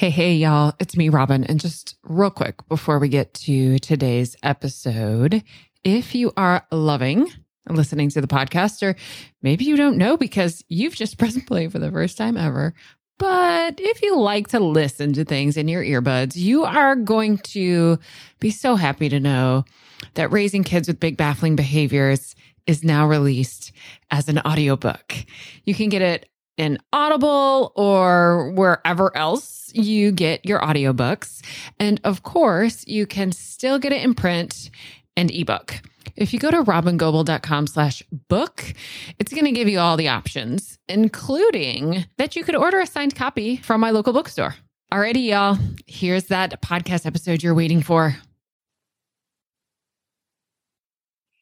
Hey, hey, y'all. It's me, Robyn. And just real quick before we get to today's episode, if you are loving listening to the podcast, or maybe you don't know because you've just pressed play for the first time ever, but if you like to listen to things in your earbuds, you are going to be so happy to know that Raising Kids with Big Baffling Behaviors is now released as an audiobook. You can get it in Audible or wherever else you get your audiobooks. And of course, you can still get it in print and ebook. If you go to robyngobbel.com slash book, it's going to give you all the options, including that you could order a signed copy from my local bookstore. Alrighty, y'all. Here's that podcast episode you're waiting for.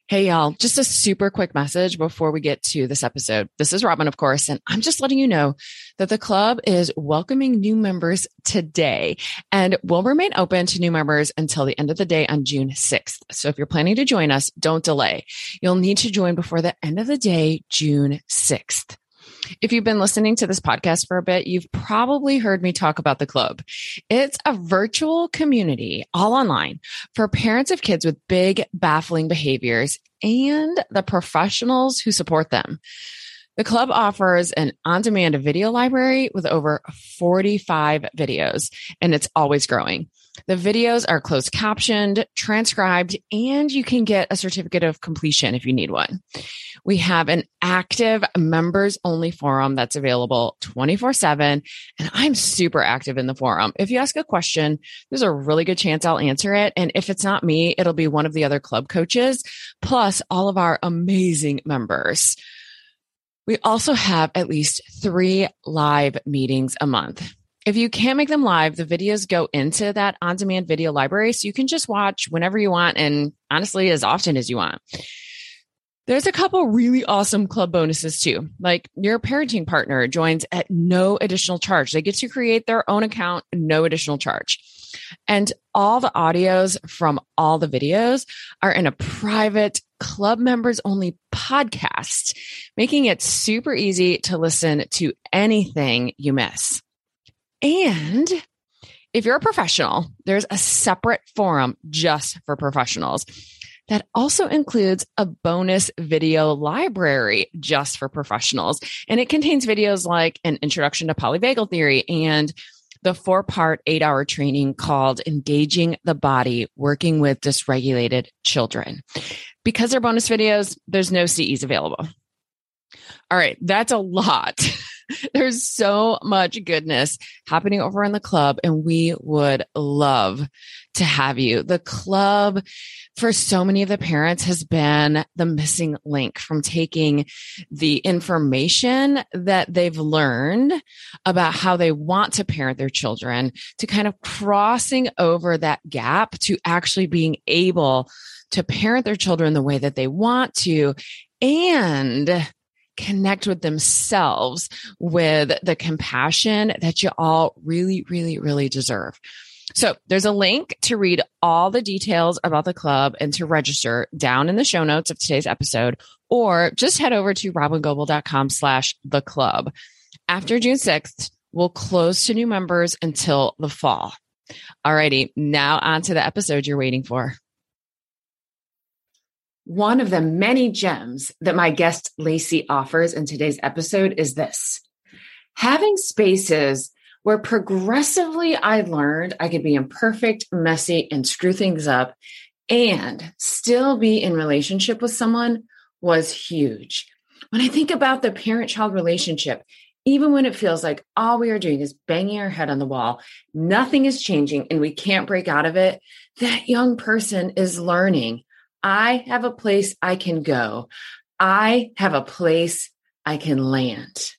Hey, y'all, just a super quick message before we get to this episode. This is Robyn, of course, and I'm just letting you know that the club is welcoming new members today and will remain open to new members until the end of the day on June 6th. So if you're planning to join us, don't delay. You'll need to join before the end of the day, June 6th. If you've been listening to this podcast for a bit, you've probably heard me talk about the club. It's a virtual community all online for parents of kids with big, baffling behaviors and the professionals who support them. The club offers an on demand video library with over 45 videos, and it's always growing. The videos are closed captioned, transcribed, and you can get a certificate of completion if you need one. We have an active members only forum that's available 24 7. And I'm super active in the forum. If you ask a question, there's a really good chance I'll answer it. And if it's not me, it'll be one of the other club coaches, plus all of our amazing members. We also have at least three live meetings a month. If you can't make them live, the videos go into that on demand video library. So you can just watch whenever you want and honestly, as often as you want. There's a couple really awesome club bonuses too. Like your parenting partner joins at no additional charge. They get to create their own account, no additional charge. And all the audios from all the videos are in a private club members only podcast, making it super easy to listen to anything you miss. And if you're a professional, there's a separate forum just for professionals that also includes a bonus video library just for professionals. And it contains videos like an introduction to polyvagal theory and the four part, eight hour training called Engaging the Body Working with Dysregulated Children. Because they're bonus videos, there's no CEs available. All right, that's a lot. There's so much goodness happening over in the club, and we would love to have you. The club, for so many of the parents, has been the missing link from taking the information that they've learned about how they want to parent their children to kind of crossing over that gap to actually being able to parent their children the way that they want to and connect with themselves with the compassion that you all really, really, really deserve. So there's a link to read all the details about the club and to register down in the show notes of today's episode, or just head over to robyngobbel.com slash the club. After June 6th, we'll close to new members until the fall. Alrighty, now on to the episode you're waiting for. One of the many gems that my guest Lacey offers in today's episode is this having spaces where progressively I learned I could be imperfect, messy, and screw things up and still be in relationship with someone was huge. When I think about the parent child relationship, even when it feels like all we are doing is banging our head on the wall, nothing is changing and we can't break out of it, that young person is learning I have a place I can go. I have a place I can land.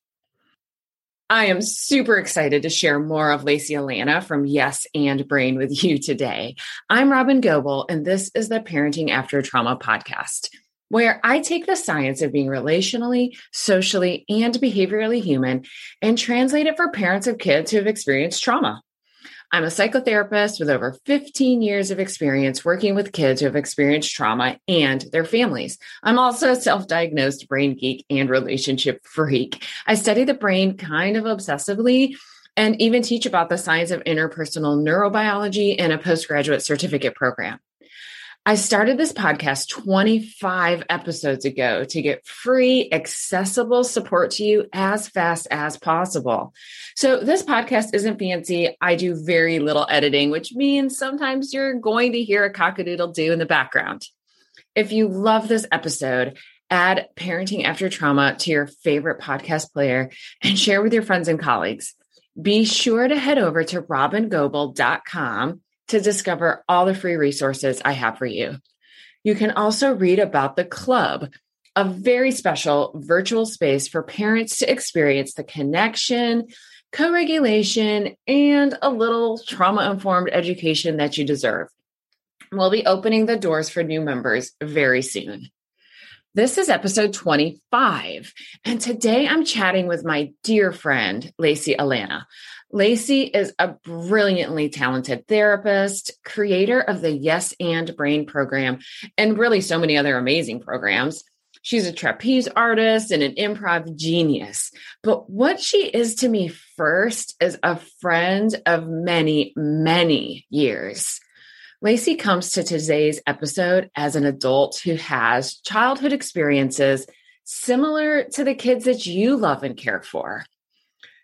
I am super excited to share more of Lacey Alana from Yes and Brain with you today. I'm Robyn Gobbel, and this is the Parenting After Trauma podcast, where I take the science of being relationally, socially, and behaviorally human and translate it for parents of kids who have experienced trauma. I'm a psychotherapist with over 15 years of experience working with kids who have experienced trauma and their families. I'm also a self diagnosed brain geek and relationship freak. I study the brain kind of obsessively and even teach about the science of interpersonal neurobiology in a postgraduate certificate program. I started this podcast 25 episodes ago to get free, accessible support to you as fast as possible. So, this podcast isn't fancy. I do very little editing, which means sometimes you're going to hear a cockadoodle do in the background. If you love this episode, add Parenting After Trauma to your favorite podcast player and share with your friends and colleagues. Be sure to head over to robyngobbel.com to discover all the free resources I have for you. You can also read about the club, a very special virtual space for parents to experience the connection, co regulation, and a little trauma informed education that you deserve. We'll be opening the doors for new members very soon. This is episode 25, and today I'm chatting with my dear friend, Lacey Alana. Lacey is a brilliantly talented therapist, creator of the Yes and Brain program, and really so many other amazing programs. She's a trapeze artist and an improv genius. But what she is to me first is a friend of many, many years. Lacey comes to today's episode as an adult who has childhood experiences similar to the kids that you love and care for.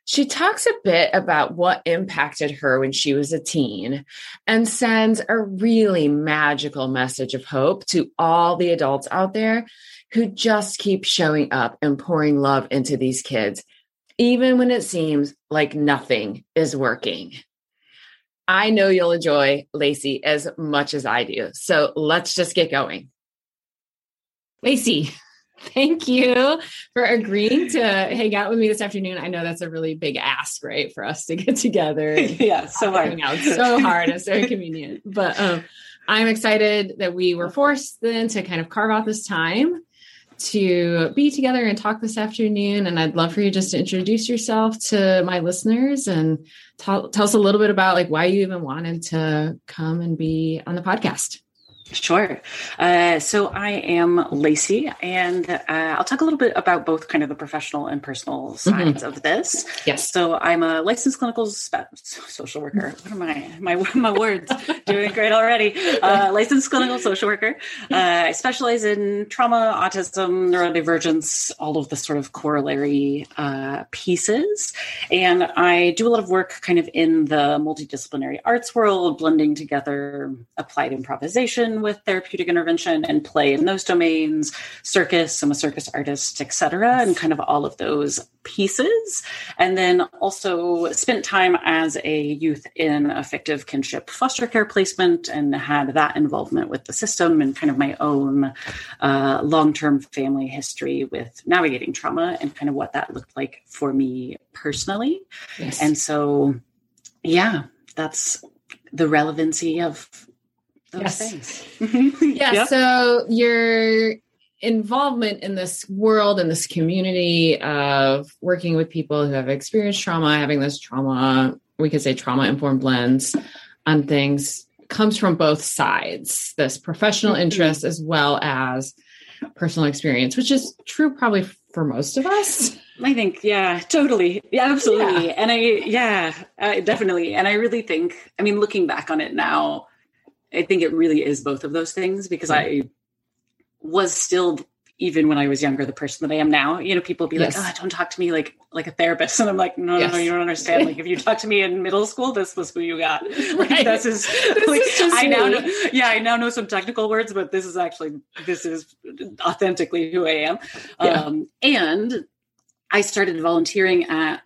She talks a bit about what impacted her when she was a teen and sends a really magical message of hope to all the adults out there who just keep showing up and pouring love into these kids, even when it seems like nothing is working. I know you'll enjoy Lacey as much as I do. So let's just get going. Lacey, Thank you for agreeing to hang out with me this afternoon. I know that's a really big ask, right, for us to get together. yeah, so hard. Out so hard. It's so inconvenient. But um, I'm excited that we were forced then to kind of carve out this time to be together and talk this afternoon. And I'd love for you just to introduce yourself to my listeners and tell, tell us a little bit about like why you even wanted to come and be on the podcast. Sure. Uh, so I am Lacey, and uh, I'll talk a little bit about both kind of the professional and personal mm-hmm. sides mm-hmm. of this. Yes. So I'm a licensed clinical spe- social worker. What am I? My my words doing great already. Uh, licensed clinical social worker. Uh, I specialize in trauma, autism, neurodivergence, all of the sort of corollary uh, pieces, and I do a lot of work kind of in the multidisciplinary arts world, blending together applied improvisation with therapeutic intervention and play in those domains, circus, I'm a circus artist, etc., and kind of all of those pieces. And then also spent time as a youth in a fictive kinship foster care placement and had that involvement with the system and kind of my own uh, long term family history with navigating trauma and kind of what that looked like for me personally. Yes. And so, yeah, that's the relevancy of yes. things. yeah. Yep. So your involvement in this world and this community of working with people who have experienced trauma, having this trauma, we could say trauma informed lens on things comes from both sides this professional mm-hmm. interest as well as personal experience, which is true probably for most of us. I think, yeah, totally. Yeah, absolutely. Yeah. And I, yeah, uh, definitely. And I really think, I mean, looking back on it now, I think it really is both of those things because I was still even when I was younger, the person that I am now, you know, people be yes. like, oh, don't talk to me like like a therapist. And I'm like, no, yes. no, you don't understand. Like if you talk to me in middle school, this was who you got. Like right. this is this like is I now know, yeah, I now know some technical words, but this is actually this is authentically who I am. Yeah. Um, and I started volunteering at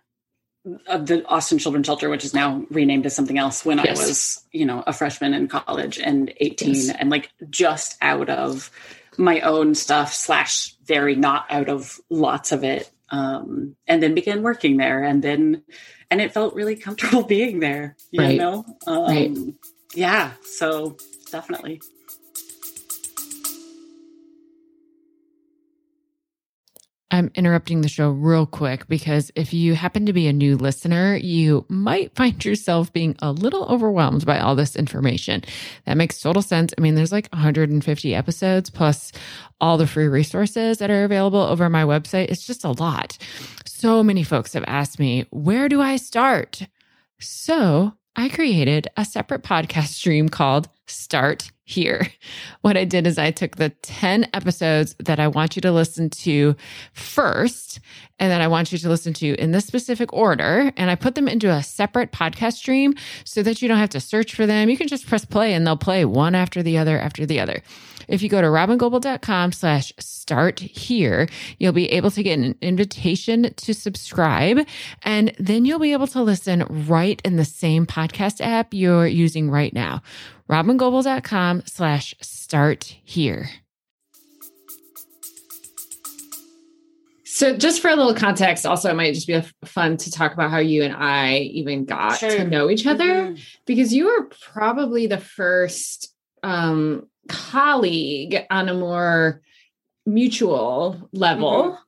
the Austin Children's Shelter, which is now renamed as something else, when yes. I was, you know, a freshman in college and 18 yes. and like just out of my own stuff, slash, very not out of lots of it. Um, and then began working there. And then, and it felt really comfortable being there, you right. know? Um, right. Yeah. So definitely. I'm interrupting the show real quick because if you happen to be a new listener, you might find yourself being a little overwhelmed by all this information. That makes total sense. I mean, there's like 150 episodes plus all the free resources that are available over my website. It's just a lot. so many folks have asked me, where do I start? So I created a separate podcast stream called Start Here. What I did is I took the 10 episodes that I want you to listen to first, and that I want you to listen to in this specific order, and I put them into a separate podcast stream so that you don't have to search for them. You can just press play and they'll play one after the other after the other. If you go to robyngobbel.com slash start here, you'll be able to get an invitation to subscribe. And then you'll be able to listen right in the same podcast app you're using right now. robyngobbel.com slash start here. So, just for a little context, also, it might just be fun to talk about how you and I even got sure. to know each other mm-hmm. because you were probably the first um, colleague on a more mutual level mm-hmm.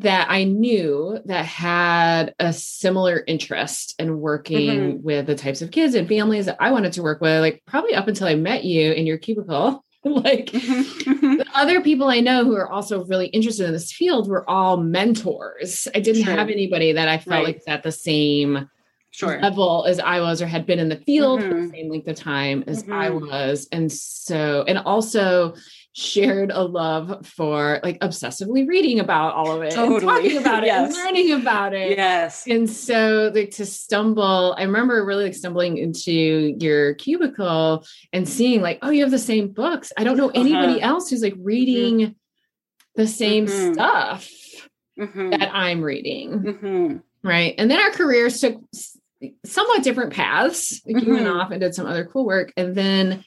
That I knew that had a similar interest in working mm-hmm. with the types of kids and families that I wanted to work with, like probably up until I met you in your cubicle. like mm-hmm. the other people I know who are also really interested in this field were all mentors. I didn't sure. have anybody that I felt right. like was at the same sure. level as I was or had been in the field mm-hmm. for the mm-hmm. same length of time as mm-hmm. I was. And so, and also shared a love for like obsessively reading about all of it totally. and talking about it yes. and learning about it. Yes. And so like to stumble, I remember really like stumbling into your cubicle and seeing like, oh, you have the same books. I don't know anybody uh-huh. else who's like reading mm-hmm. the same mm-hmm. stuff mm-hmm. that I'm reading. Right. And then our careers took somewhat different paths. Like you went mm-hmm. off and did some other cool work. And then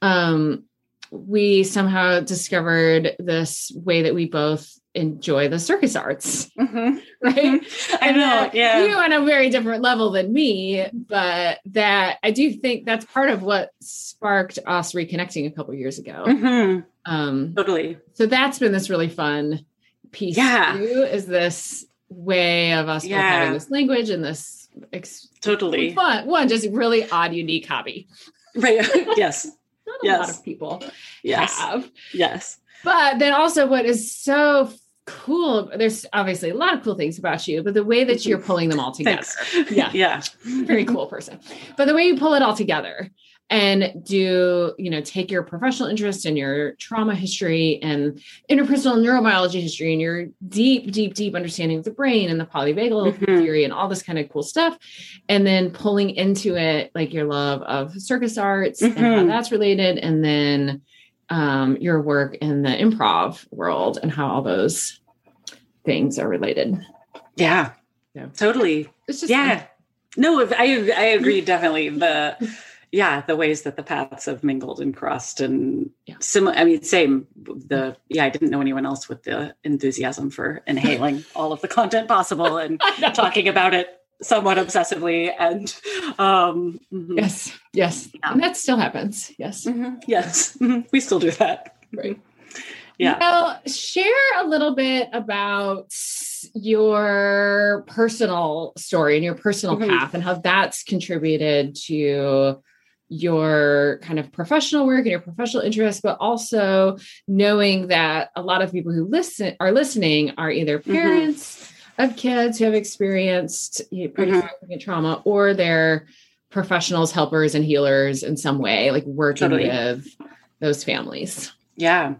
um, we somehow discovered this way that we both enjoy the circus arts. Mm-hmm. Right. I know. Yeah. You on a very different level than me, but that I do think that's part of what sparked us reconnecting a couple years ago. Mm-hmm. Um, totally. So that's been this really fun piece yeah. too, is this way of us yeah. having this language and this ex- totally fun. One, just really odd, unique hobby. Right. yes. Not yes. a lot of people yes. have. Yes. But then also, what is so cool there's obviously a lot of cool things about you but the way that you're pulling them all together Thanks. yeah yeah very cool person but the way you pull it all together and do you know take your professional interest in your trauma history and interpersonal neurobiology history and your deep deep deep understanding of the brain and the polyvagal mm-hmm. theory and all this kind of cool stuff and then pulling into it like your love of circus arts mm-hmm. and how mm-hmm. that's related and then um, your work in the improv world and how all those things are related yeah yeah totally it's just yeah fun. no i i agree definitely the yeah the ways that the paths have mingled and crossed and yeah. similar i mean same the yeah i didn't know anyone else with the enthusiasm for inhaling all of the content possible and talking about it somewhat obsessively and um mm-hmm. yes yes yeah. and that still happens yes mm-hmm. yes mm-hmm. we still do that right yeah well share a little bit about your personal story and your personal mm-hmm. path and how that's contributed to your kind of professional work and your professional interests, but also knowing that a lot of people who listen are listening are either mm-hmm. parents mm-hmm. of kids who have experienced pretty mm-hmm. significant trauma or they're professionals, helpers, and healers in some way, like working totally. with those families. Yeah.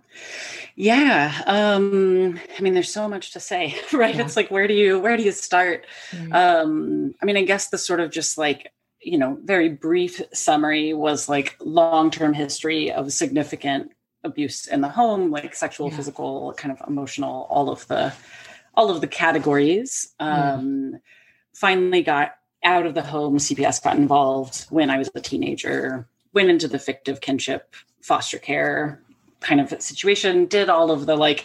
Yeah. Um, I mean, there's so much to say, right? Yeah. It's like, where do you, where do you start? Mm-hmm. Um, I mean, I guess the sort of just like you know, very brief summary was like long term history of significant abuse in the home, like sexual, yeah. physical, kind of emotional, all of the all of the categories. Um, Finally got out of the home. CPS got involved when I was a teenager. Went into the fictive kinship foster care kind of situation. Did all of the like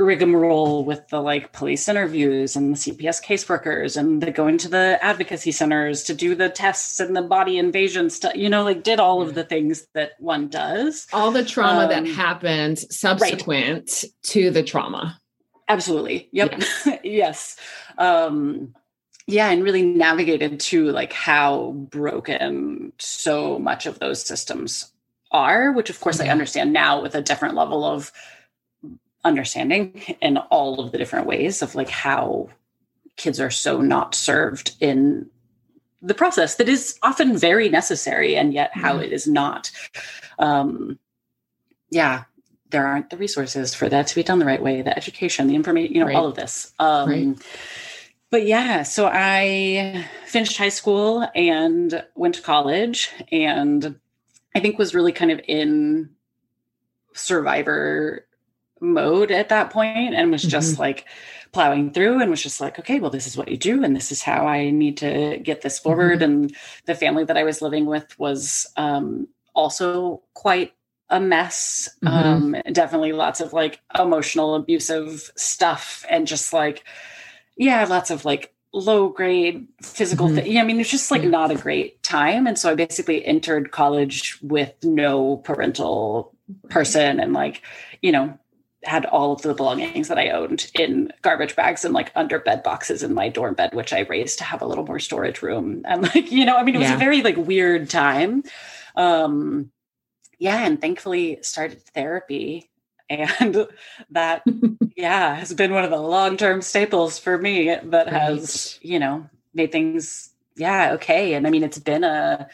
rigmarole with the like police interviews and the CPS caseworkers and the going to the advocacy centers to do the tests and the body invasion stuff, you know, like did all of the things that one does. All the trauma um, that happened subsequent right. to the trauma. Absolutely. Yep. Yes. yes. Um, yeah, and really navigated to like how broken so much of those systems are, which of course yeah. I understand now with a different level of understanding in all of the different ways of like how kids are so not served in the process that is often very necessary and yet how Mhm. it is not um yeah there aren't the resources for that to be done the right way the education the information you know Right. all of this um Right. but yeah so i finished high school and went to college and i think was really kind of in survivor mode at that point and was just like plowing through and was just like okay well this is what you do and this is how i need to get this forward. And the family that i was living with was um also quite a mess. Mhm. um definitely lots of like emotional abusive stuff and just like yeah lots of like low grade physical Mhm. thi- yeah i mean it's just like not a great time. And so i basically entered college with no parental person and like you know had all of the belongings that i owned in garbage bags and like under bed boxes in my dorm bed which i raised to have a little more storage room. And like you know i mean it was Yeah. a very like weird time. Um yeah and thankfully started therapy and that yeah has been one of the long-term staples for me that has you know made things yeah okay. And i mean it's been a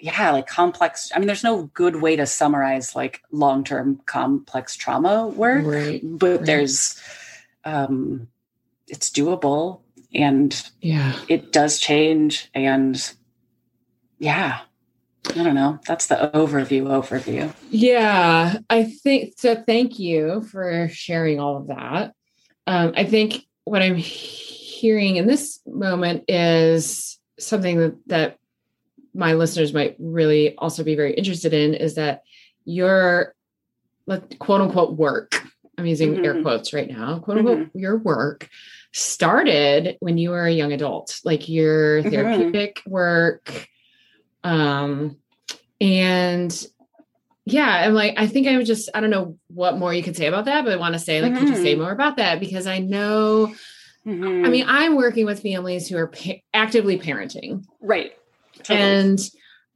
yeah like complex i mean there's no good way to summarize like long-term complex trauma work Right. but right. there's um it's doable and Yeah. it does change and yeah i don't know that's the overview overview Yeah, I think so. Thank you for sharing all of that. Um, I think what I'm hearing in this moment is something that, that my listeners might really also be very interested in is that your quote unquote work. I'm using air Mhm. quotes right now. Quote unquote your work started when you were a young adult, like your Mhm. therapeutic work. Um, and yeah, I'm like, I think I would just, I don't know what more you could say about that, but I want to say, like, could you say Mhm. more about that? Because I know, I Mhm. mean, I'm working with families who are pa- actively parenting right Totally. and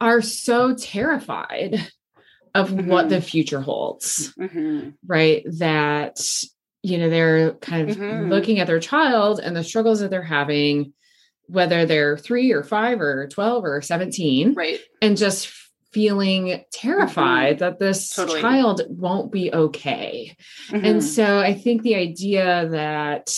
are so terrified of what Mhm. the future holds, Mhm. right? That, you know, they're kind of Mhm. looking at their child and the struggles that they're having, whether they're three or five or 12 or 17 right and just feeling terrified that this Mm-hmm. Totally. child won't be okay. And so I think the idea that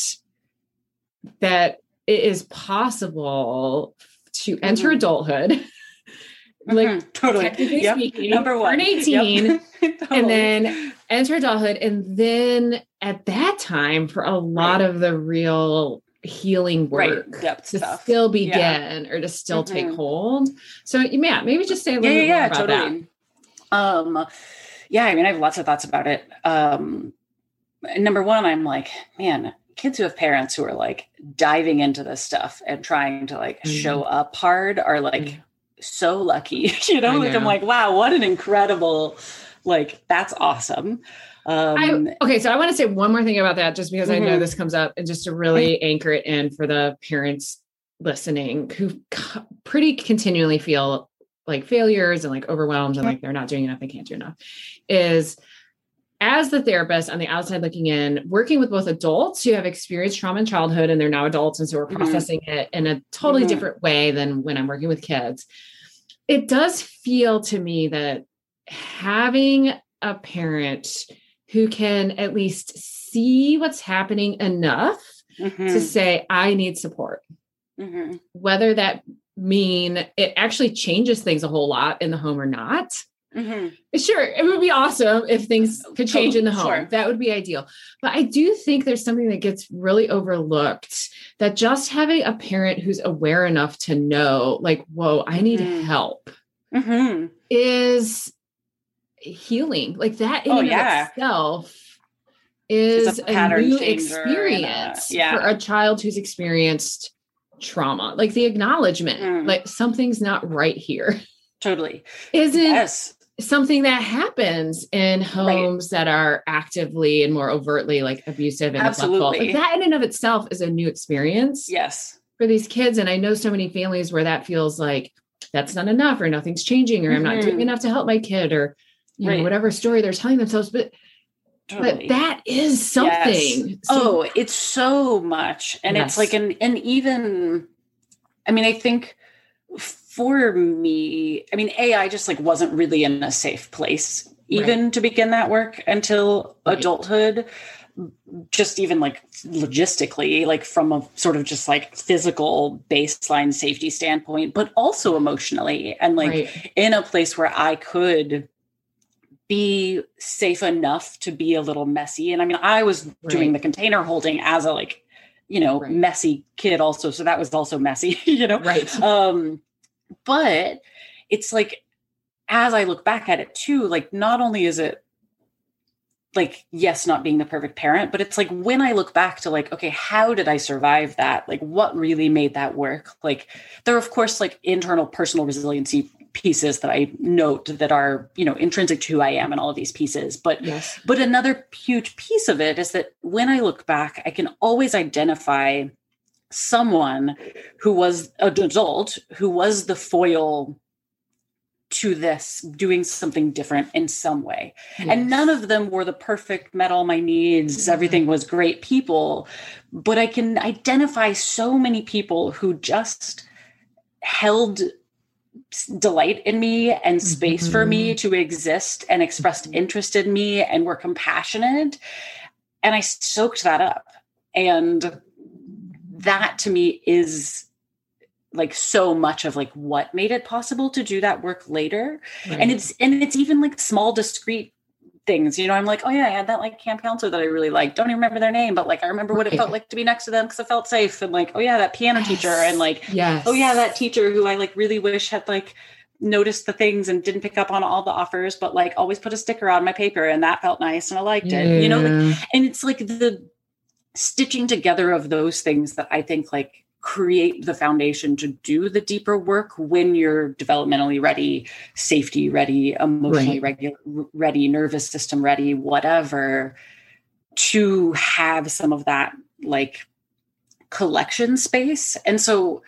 that it is possible to enter Mhm. adulthood like Mhm. totally technically Yep. speaking, number one turn 18 Yep. and then enter adulthood and then at that time for a lot of the real healing right work depth to stuff still Yeah. begin or to still take Mhm. hold. So yeah, maybe just say a little yeah, bit more yeah about totally um yeah i mean i have lots of thoughts about it um number one i'm like man kids who have parents who are like diving into this stuff and trying to like Mhm. show up hard are like Mhm. so lucky you know like i'm like wow what an incredible like that's awesome um I, okay, so I want to say one more thing about that, just because I know Mhm. this comes up, and just to really anchor it in for the parents listening who pretty continually feel like failures and like overwhelmed and like they're not doing enough, they can't do enough. Is as the therapist on the outside looking in, working with both adults who have experienced trauma in childhood and they're now adults, and so we're Mhm. processing it in a totally Mhm. different way than when I'm working with kids. It does feel to me that having a parent who can at least see what's happening enough to mhm, say i need support mhm. whether that mean it actually changes things a whole lot in the home or not Mhm. sure it would be awesome if things could change in the home Sure. that would be ideal but i do think there's something that gets really overlooked that just having a parent who's aware enough to know like whoa i need Mhm. help Mhm. is healing. Like that in Oh, and yeah. of itself is a a, new changer and a- experience yeah. for a child who's experienced trauma. Like the acknowledgement, Mm. like something's not right here, Totally. isn't Yes. Something that happens in homes that are actively and more overtly like abusive and. Absolutely. Like that in and of itself is a new experience Yes. for these kids. And I know so many families where that feels like that's not enough or nothing's changing or I'm not doing Mhm. enough to help my kid or you know whatever story they're telling themselves. But totally. But that is something. Yes. So, oh, it's so much. And yes. it's like an and even I mean, I think for me, I mean, AI just like wasn't really in a safe place even right. to begin that work until right. adulthood just even like logistically like from a sort of just like physical baseline safety standpoint but also emotionally and like right. in a place where i could be safe enough to be a little messy. And I mean, I was right. doing the container holding as a like, you know, right. messy kid also. So that was also messy, you know? Right. Um, but it's like, as I look back at it too, like not only is it like yes not being the perfect parent but it's like when i look back to like okay how did i survive that like what really made that work like there are of course like internal personal resiliency pieces that I note that are, you know, intrinsic to who I am and all of these pieces. But yes. but another huge piece of it is that when I look back, I can always identify someone who was an adult who was the foil to this doing something different in some way yes. and none of them were the perfect met all my needs everything was great people but i can identify so many people who just held delight in me and space mm-hmm. for me mm-hmm. to exist and expressed mm-hmm. interest in me and were compassionate. And I soaked that up. And that to me is like so much of like what made it possible to do that work later. Right. And it's and it's even like small discrete things. You know, I'm like, oh yeah, I had that like camp counselor that I really liked. Don't even remember their name, but like I remember what it felt like to be next to them because I felt safe. And like, oh yeah, that piano yes. teacher, and like, yes. oh yeah, that teacher who I like really wish had like noticed the things and didn't pick up on all the offers, but like always put a sticker on my paper, and that felt nice and I liked yeah. it. You know, like, and it's like the stitching together of those things that I think like create the foundation to do the deeper work when you're developmentally ready, safety ready, emotionally right. regu- ready, nervous system ready, whatever, to have some of that like collection space. And so,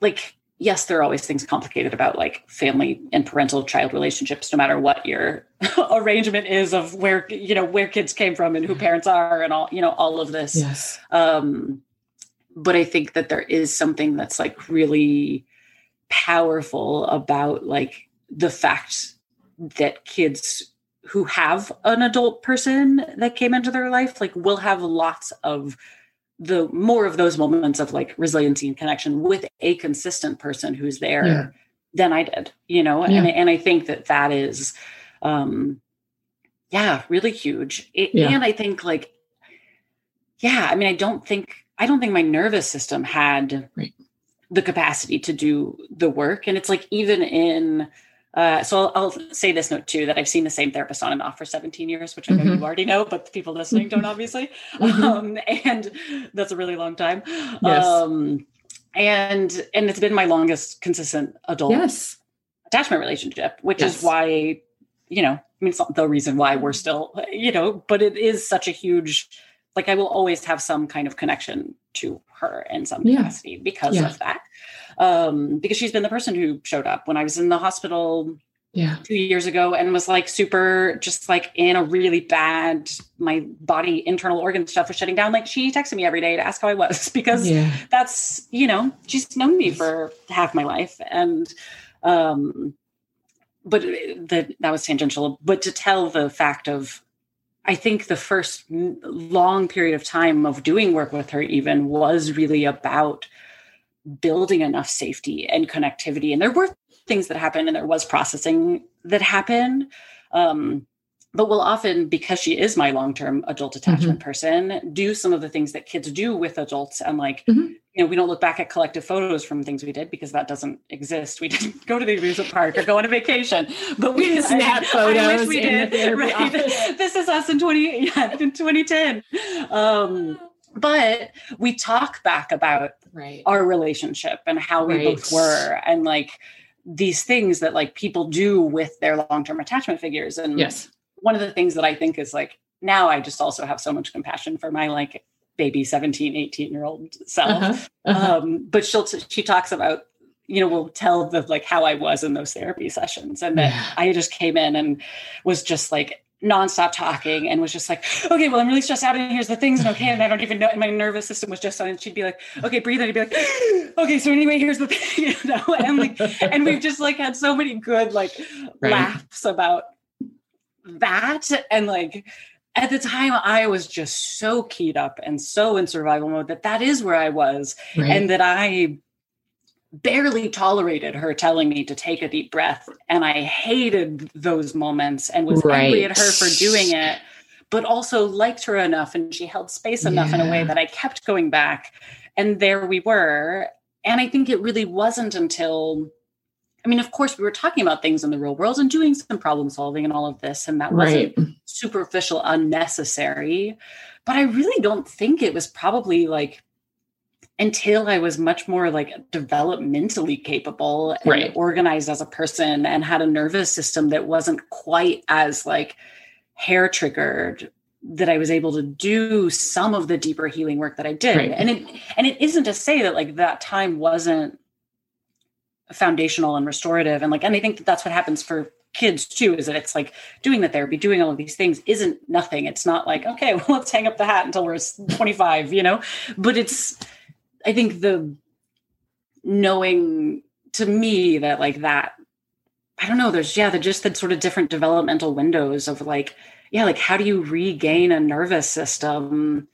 like, yes, there are always things complicated about like family and parental child relationships, no matter what your arrangement is of where, you know, where kids came from and who parents are and all, you know, all of this. Yes. Um, but I think that there is something that's like really powerful about like the fact that kids who have an adult person that came into their life like will have lots of the more of those moments of like resiliency and connection with a consistent person who's there yeah. than I did, you know? Yeah. And, and I think that that is, um, yeah, really huge. It, yeah. And I think like, yeah, I mean, I don't think I don't think my nervous system had right. the capacity to do the work. And it's like, even in, uh, so I'll, I'll, say this note too that I've seen the same therapist on and off for 17 years, which I know mm-hmm. you already know, but the people listening don't obviously. Mm-hmm. Um, and that's a really long time. Yes. Um, and and it's been my longest consistent adult yes. attachment relationship, which yes. is why, you know, I mean, it's not the reason why we're still, you know, but it is such a huge like I will always have some kind of connection to her in some yeah. capacity because yeah. of that. Um, because she's been the person who showed up when I was in the hospital yeah. two years ago and was like super just like in a really bad my body internal organ stuff was shutting down like she texted me every day to ask how i was because yeah. that's you know she's known me for half my life and um but that that was tangential but to tell the fact of I think the first long period of time of doing work with her even was really about building enough safety and connectivity. And there were things that happened and there was processing that happened. Um, but will often, because she is my long term adult attachment mm-hmm. person, do some of the things that kids do with adults. And like, mm-hmm. you know, we don't look back at collective photos from things we did because that doesn't exist. We didn't go to the amusement park or go on a vacation, but we snap I, photos. I wish we did. Right? this is us in 20, yeah, in 2010. Um, but we talk back about right. our relationship and how we right. both were and like these things that like people do with their long-term attachment figures and yes one of the things that I think is like now I just also have so much compassion for my like baby 17, 18 year old self. Uh-huh. Uh-huh. Um, but she'll, she talks about, you know, will tell the like how I was in those therapy sessions and that yeah. I just came in and was just like nonstop talking and was just like, okay, well, I'm really stressed out and here's the things and okay, and I don't even know. And my nervous system was just on and she'd be like, okay, breathe. And I'd be like, okay, so anyway, here's the thing, you know, and like, and we've just like had so many good like right. laughs about that. And like, at the time I was just so keyed up and so in survival mode that that is where I was right. and that I barely tolerated her telling me to take a deep breath. And i hated those moments and was right. angry at her for doing it but also liked her enough and she held space enough yeah. in a way that i kept going back. And there we were. And i think it really wasn't until i mean of course we were talking about things in the real world and doing some problem solving and all of this and that wasn't superficial unnecessary. But i really don't think it was probably like until I was much more like developmentally capable and right. organized as a person and had a nervous system that wasn't quite as like hair triggered that I was able to do some of the deeper healing work that I did. Right. And it and it isn't to say that like that time wasn't foundational and restorative and like and I think that that's what happens for kids too is that it's like doing the therapy doing all of these things isn't nothing it's not like okay well let's hang up the hat until we're 25 you know but it's I think the knowing to me that like that, I don't know, there's yeah, they're just the sort of different developmental windows of like, yeah, like how do you regain a nervous system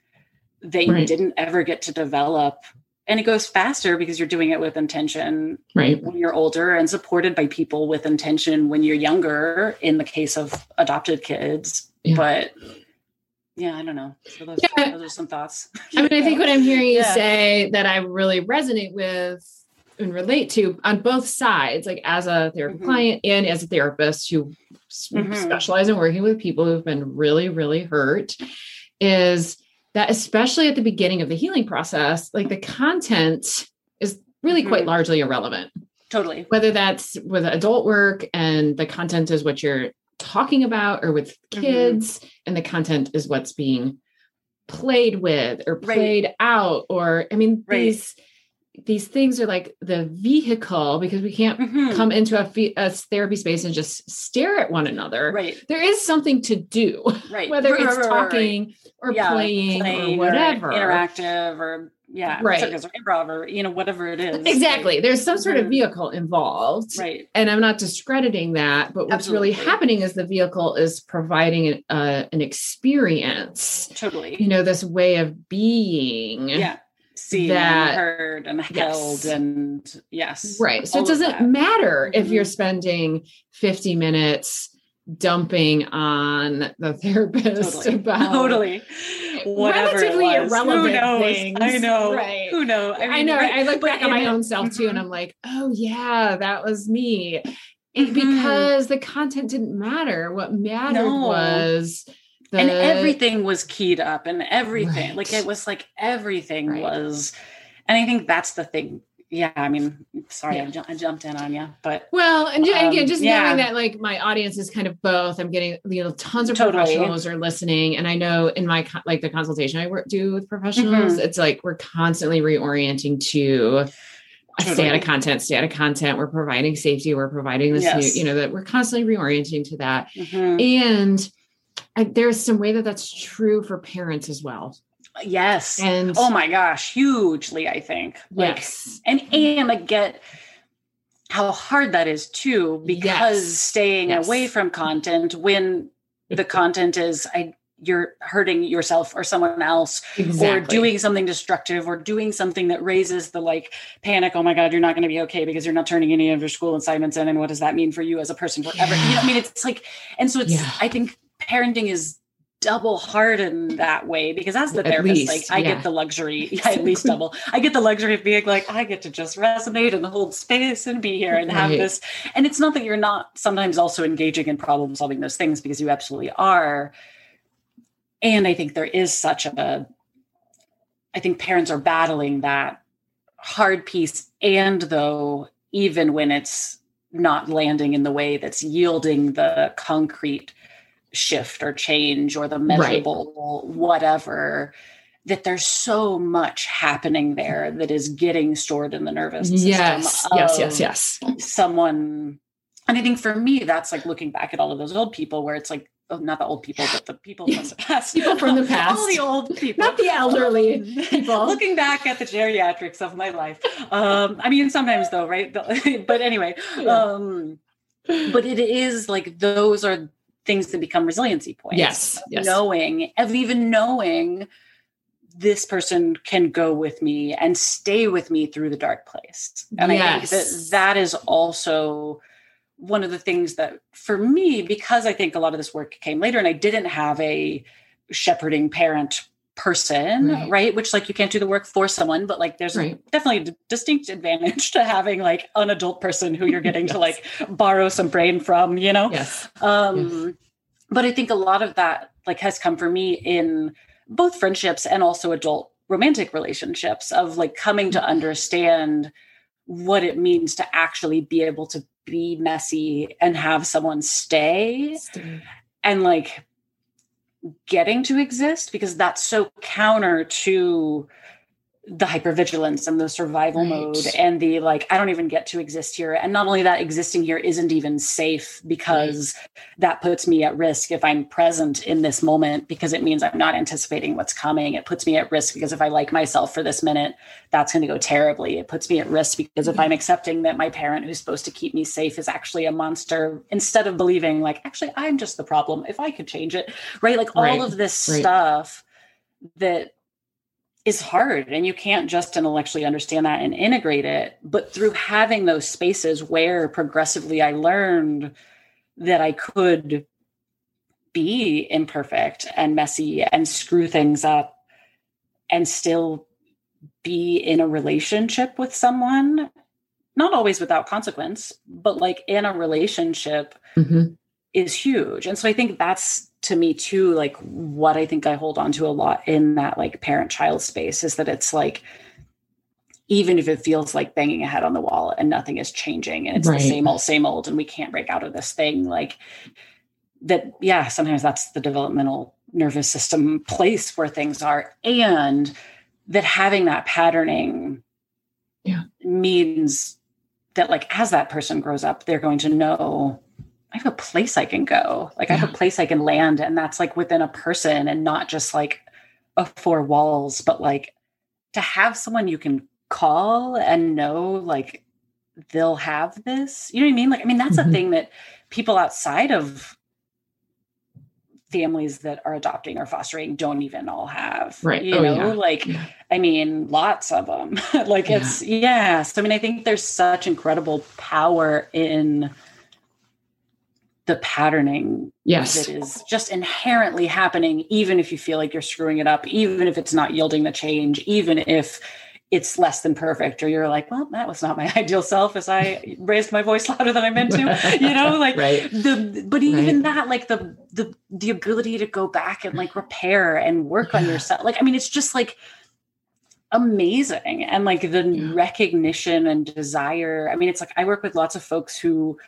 that you right. didn't ever get to develop? And it goes faster because you're doing it with intention right. when you're older and supported by people with intention when you're younger, in the case of adopted kids. Yeah. But yeah, I don't know. So those, yeah. those are some thoughts. I mean, I think what I'm hearing you yeah. say that I really resonate with and relate to on both sides, like as a therapy mm-hmm. client and as a therapist who mm-hmm. specialize in working with people who've been really, really hurt, is that especially at the beginning of the healing process, like the content is really mm-hmm. quite largely irrelevant. Totally. Whether that's with adult work and the content is what you're talking about or with mm-hmm. kids mm-hmm. and the content is what's being played with or played right. out or i mean right. these these things are like the vehicle because we can't mm-hmm. come into a, a, therapy space and just stare at one another. Right. There is something to do, right? Whether it's talking or yeah, playing, playing, or whatever, or interactive or yeah, right. or improv or you know whatever it is. Exactly. Like, There's some sort of mm-hmm. vehicle involved, right? And I'm not discrediting that, but what's Absolutely. really happening is the vehicle is providing an, uh, an experience. Totally. You know, this way of being. Yeah. Seen that, and heard and held yes. and yes. Right. So it doesn't matter mm-hmm. if you're spending 50 minutes dumping on the therapist totally. about totally relatively irrelevant things. I know. Right. Who knows? I, mean, I know. Right. I look back on my own self too, and mm-hmm. I'm like, oh yeah, that was me. Mm-hmm. Because the content didn't matter. What mattered no. was the... and everything was keyed up, and everything right. like it was like everything was. And I think that's the thing yeah, I mean, sorry, yeah. I, ju- I, jumped in on you, but well, and um, again, just yeah. knowing that like my audience is kind of both. I'm getting you know tons of totally. professionals are listening, and I know in my like the consultation I work do with professionals, mm-hmm. it's like we're constantly reorienting to totally. stay out of content, stay out of content. We're providing safety, we're providing this yes. new, you know, that we're constantly reorienting to that, mm-hmm. and I, there's some way that that's true for parents as well. Yes. And oh my gosh, hugely, I think. Like, yes. And and I get how hard that is too, because yes. staying yes. away from content when the content is I you're hurting yourself or someone else exactly. or doing something destructive or doing something that raises the like panic oh my god you're not going to be okay because you're not turning any of your school assignments in and what does that mean for you as a person forever yeah. you know i mean it's like and so it's yeah. i think parenting is double hard in that way because as the therapist, least, like I yeah. get the luxury, yeah, at least double. I get the luxury of being like, I get to just resonate and hold space and be here and right. have this. And it's not that you're not sometimes also engaging in problem solving those things because you absolutely are. And I think there is such a, I think parents are battling that hard piece. And though, even when it's not landing in the way that's yielding the concrete shift or change or the measurable right. whatever that there's so much happening there that is getting stored in the nervous system yes yes yes yes someone and i think for me that's like looking back at all of those old people where it's like oh, not the old people, but the people from the past. people from the past. All the old people. Not the elderly people. Looking back at the geriatrics of my life. Um, I mean, sometimes though, right? but anyway, yeah. um, but it is like those are things that become resiliency points. Yes. yes. Knowing, of even knowing this person can go with me and stay with me through the dark place. And yes. I think that that is also one of the things that for me, because I think a lot of this work came later and I didn't have a shepherding parent person, right. right. Which like you can't do the work for someone, but like there's right. definitely a distinct advantage to having like an adult person who you're getting yes. to like borrow some brain from, you know? Yes. Um yes. but I think a lot of that like has come for me in both friendships and also adult romantic relationships of like coming to mm-hmm. understand what it means to actually be able to be messy and have someone stay, stay. and like getting to exist because that's so counter to the hypervigilance and the survival right. mode and the like i don't even get to exist here. And not only that existing here isn't even safe because right. that puts me at risk if i'm present in this moment because it means i'm not anticipating what's coming. It puts me at risk because if i like myself for this minute that's going to go terribly. It puts me at risk because if i'm accepting that my parent who's supposed to keep me safe is actually a monster instead of believing like actually i'm just the problem. If i could change it right? Like right. all of this stuff that is hard and you can't just intellectually understand that and integrate it but through having those spaces where progressively i learned that i could be imperfect and messy and screw things up and still be in a relationship with someone not always without consequence but like in a relationship mm-hmm. is huge and so i think that's to me too like what i think i hold on to a lot in that like parent child space is that it's like even if it feels like banging a head on the wall and nothing is changing and it's right. the same old same old and we can't break out of this thing like that yeah sometimes that's the developmental nervous system place where things are and that having that patterning yeah means that like as that person grows up they're going to know I have a place I can go. Like yeah. I have a place I can land. And that's like within a person and not just like a four walls, but like to have someone you can call and know like they'll have this. You know what I mean? Like, I mean, that's mm-hmm. a thing that people outside of families that are adopting or fostering don't even all have. Right. You oh, know, yeah. like, yeah. I mean, lots of them. like it's yeah. it's, yes. I mean, I think there's such incredible power in the patterning yes that is just inherently happening even if you feel like you're screwing it up even if it's not yielding the change even if it's less than perfect or you're like well that was not my ideal self as i raised my voice louder than i meant to you know like right. the but even right. that like the the the ability to go back and like repair and work yeah. on yourself like i mean it's just like amazing and like the yeah. recognition and desire i mean it's like i work with lots of folks who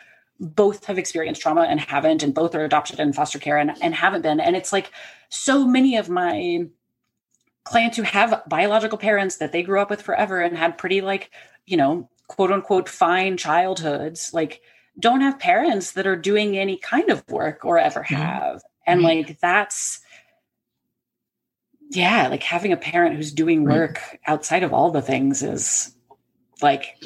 both have experienced trauma and haven't, and both are adopted in foster care and, and haven't been. And it's like so many of my clients who have biological parents that they grew up with forever and had pretty like, you know, quote unquote fine childhoods, like don't have parents that are doing any kind of work or ever mm-hmm. have. Mm-hmm. And like that's yeah, like having a parent who's doing work outside of all the things is like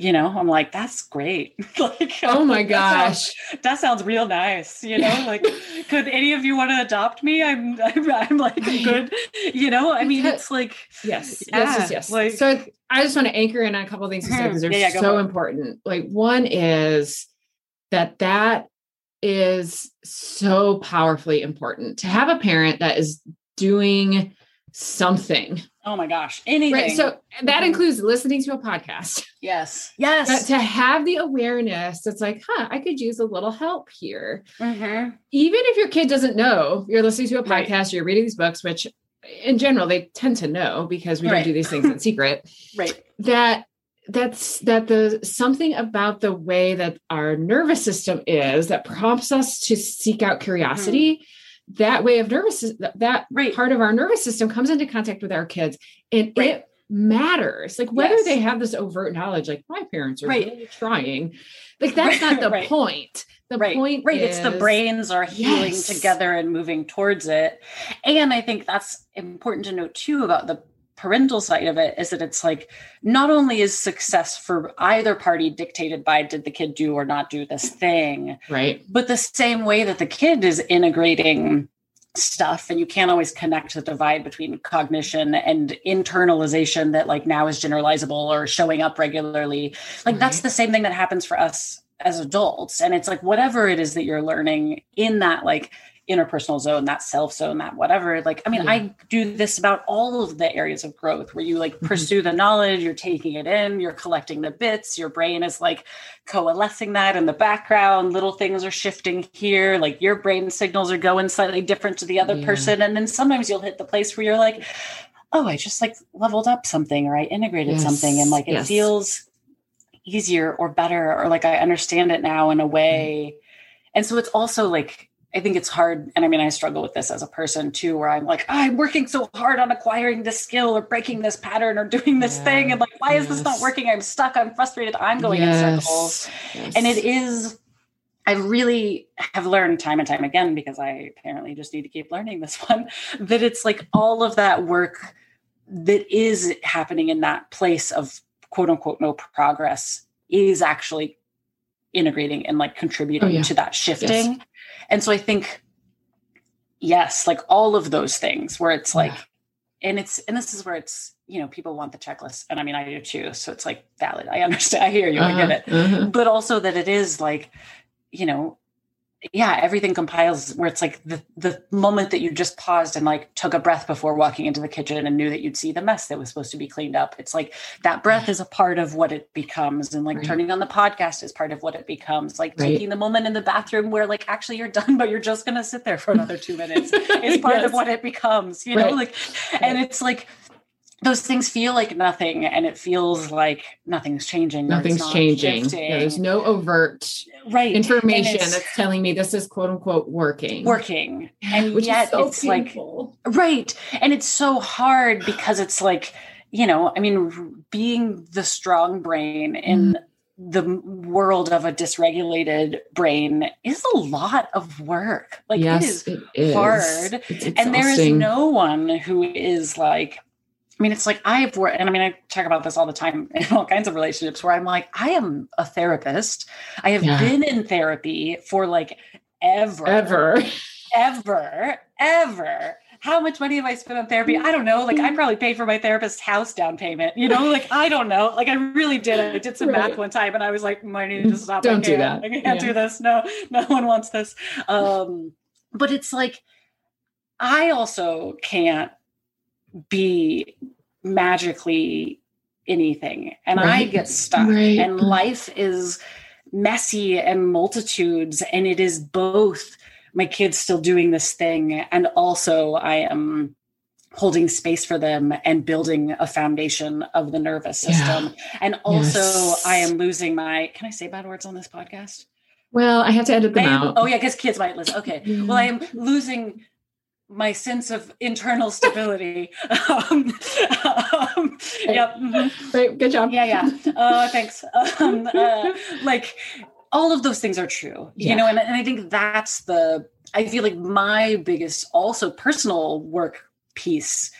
you know, I'm like, that's great. like, oh my gosh, that sounds, that sounds, real nice. You know, like, could any of you want to adopt me? I'm, I'm, I'm like good. You know, I mean, it's like, yes, yeah, yes, yes, yes. Like, so I just want to anchor in on a couple of things because mm-hmm. they're yeah, yeah, so important. Like, one is that that is so powerfully important to have a parent that is doing something Oh my gosh. Anything. Right. So that mm-hmm. includes listening to a podcast. Yes. Yes. But to have the awareness, it's like, huh, I could use a little help here. Mm-hmm. Even if your kid doesn't know, you're listening to a podcast, right. you're reading these books, which in general they tend to know because we right. don't do these things in secret. Right. That that's that the something about the way that our nervous system is that prompts us to seek out curiosity. Mm-hmm that way of nervous that right. part of our nervous system comes into contact with our kids and right. it matters. Like whether yes. they have this overt knowledge, like my parents are right. really trying, like that's not the point. The point right. Is, it's the brains are healing yes. together and moving towards it. And I think that's important to note too about the parental side of it is that it's like not only is success for either party dictated by did the kid do or not do this thing right but the same way that the kid is integrating stuff and you can't always connect the divide between cognition and internalization that like now is generalizable or showing up regularly like right. that's the same thing that happens for us as adults and it's like whatever it is that you're learning in that like interpersonal zone, that self zone, that whatever. Like, I mean, yeah. I do this about all of the areas of growth where you like mm-hmm. pursue the knowledge, you're taking it in, you're collecting the bits, your brain is like coalescing that in the background. Little things are shifting here, like your brain signals are going slightly different to the other yeah. person. And then sometimes you'll hit the place where you're like, oh, I just like leveled up something or I integrated yes. something and like it yes. feels easier or better or like I understand it now in a way. And so it's also like I think it's hard. And I mean, I struggle with this as a person too, where I'm like, oh, I'm working so hard on acquiring this skill or breaking this pattern or doing this yeah. thing. And like, why yes. is this not working? I'm stuck. I'm frustrated. I'm going yes. in circles. Yes. And it is, I really have learned time and time again, because I apparently just need to keep learning this one, that it's like all of that work that is happening in that place of quote unquote no progress is actually integrating and like contributing oh, yeah. to that shifting and so I think, yes, like all of those things where it's like, yeah. and it's, and this is where it's, you know, people want the checklist. And I mean, I do too. So it's like valid. I understand. I hear you. Uh-huh, I get uh-huh, it. Uh-huh. But also that it is like, you know, yeah, everything compiles where it's like the the moment that you just paused and like took a breath before walking into the kitchen and knew that you'd see the mess that was supposed to be cleaned up. It's like that breath is a part of what it becomes. And like right. turning on the podcast is part of what it becomes. Like right. taking the moment in the bathroom where like actually you're done, but you're just gonna sit there for another two minutes is part yes. of what it becomes, you know, right. like and it's like those things feel like nothing and it feels like nothing's changing nothing's changing yeah, there's no overt right information that's telling me this is quote unquote working working and Which yet so it's painful. like right and it's so hard because it's like you know i mean being the strong brain in mm. the world of a dysregulated brain is a lot of work like yes, it is, it is. hard and there is no one who is like I mean, it's like I've worked, and I mean, I talk about this all the time in all kinds of relationships where I'm like, I am a therapist. I have yeah. been in therapy for like ever, ever, ever, ever. How much money have I spent on therapy? I don't know. Like, I probably paid for my therapist's house down payment. You know, like I don't know. Like, I really did. I did some right. math one time, and I was like, I need to stop. Don't do that. I can't yeah. do this. No, no one wants this. Um, but it's like, I also can't be magically anything and right. i get stuck right. and life is messy and multitudes and it is both my kids still doing this thing and also i am holding space for them and building a foundation of the nervous system yeah. and also yes. i am losing my can i say bad words on this podcast well i have to edit them am, out oh yeah because kids might listen okay well i am losing my sense of internal stability. um, um, yep. Mm-hmm. Great. Good job. Yeah. Yeah. Uh, thanks. Um, uh, like all of those things are true, yeah. you know, and, and I think that's the, I feel like my biggest also personal work piece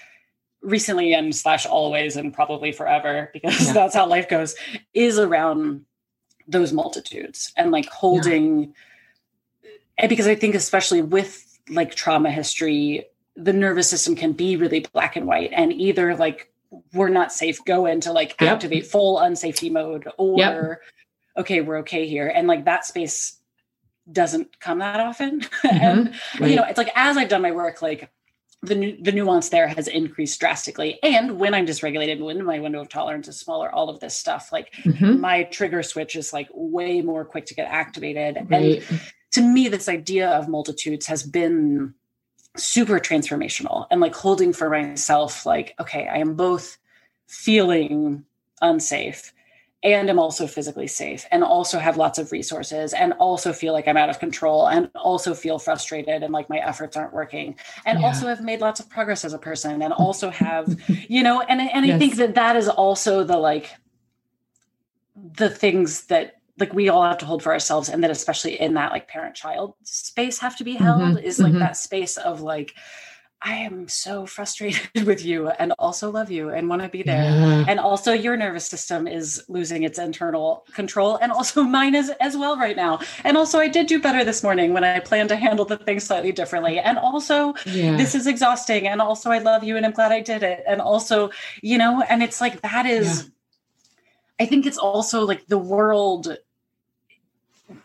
recently and slash always and probably forever because yeah. that's how life goes is around those multitudes and like holding yeah. and because i think especially with like trauma history, the nervous system can be really black and white and either like we're not safe, go into like yep. activate full unsafety mode or yep. okay, we're okay here. And like that space doesn't come that often. Mm-hmm. and right. you know, it's like as I've done my work, like the the nuance there has increased drastically. And when I'm dysregulated, when my window of tolerance is smaller, all of this stuff, like mm-hmm. my trigger switch is like way more quick to get activated. Right. And to me, this idea of multitudes has been super transformational and like holding for myself, like, okay, I am both feeling unsafe and am also physically safe and also have lots of resources and also feel like I'm out of control and also feel frustrated and like my efforts aren't working and yeah. also have made lots of progress as a person and also have you know and and yes. I think that that is also the like the things that like we all have to hold for ourselves and that especially in that like parent child space have to be held mm-hmm. is like mm-hmm. that space of like I am so frustrated with you and also love you and want to be there. Yeah. And also your nervous system is losing its internal control and also mine is as well right now. And also I did do better this morning when I planned to handle the thing slightly differently. And also yeah. this is exhausting and also I love you and I'm glad I did it. And also, you know, and it's like that is yeah. I think it's also like the world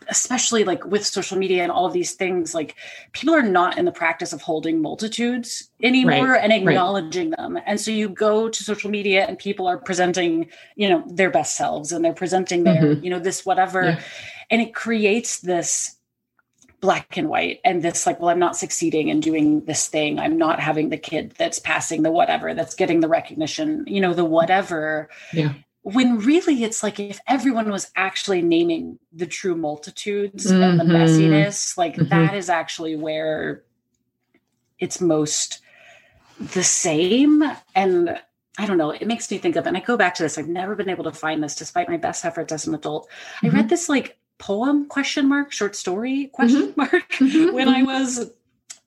especially like with social media and all of these things like people are not in the practice of holding multitudes anymore right, and acknowledging right. them and so you go to social media and people are presenting you know their best selves and they're presenting their mm-hmm. you know this whatever yeah. and it creates this black and white and this like well i'm not succeeding in doing this thing i'm not having the kid that's passing the whatever that's getting the recognition you know the whatever yeah when really it's like if everyone was actually naming the true multitudes mm-hmm. and the mm-hmm. messiness like mm-hmm. that is actually where it's most the same and i don't know it makes me think of and i go back to this i've never been able to find this despite my best efforts as an adult mm-hmm. i read mm-hmm. this like poem question mark short story question mm-hmm. mark when i was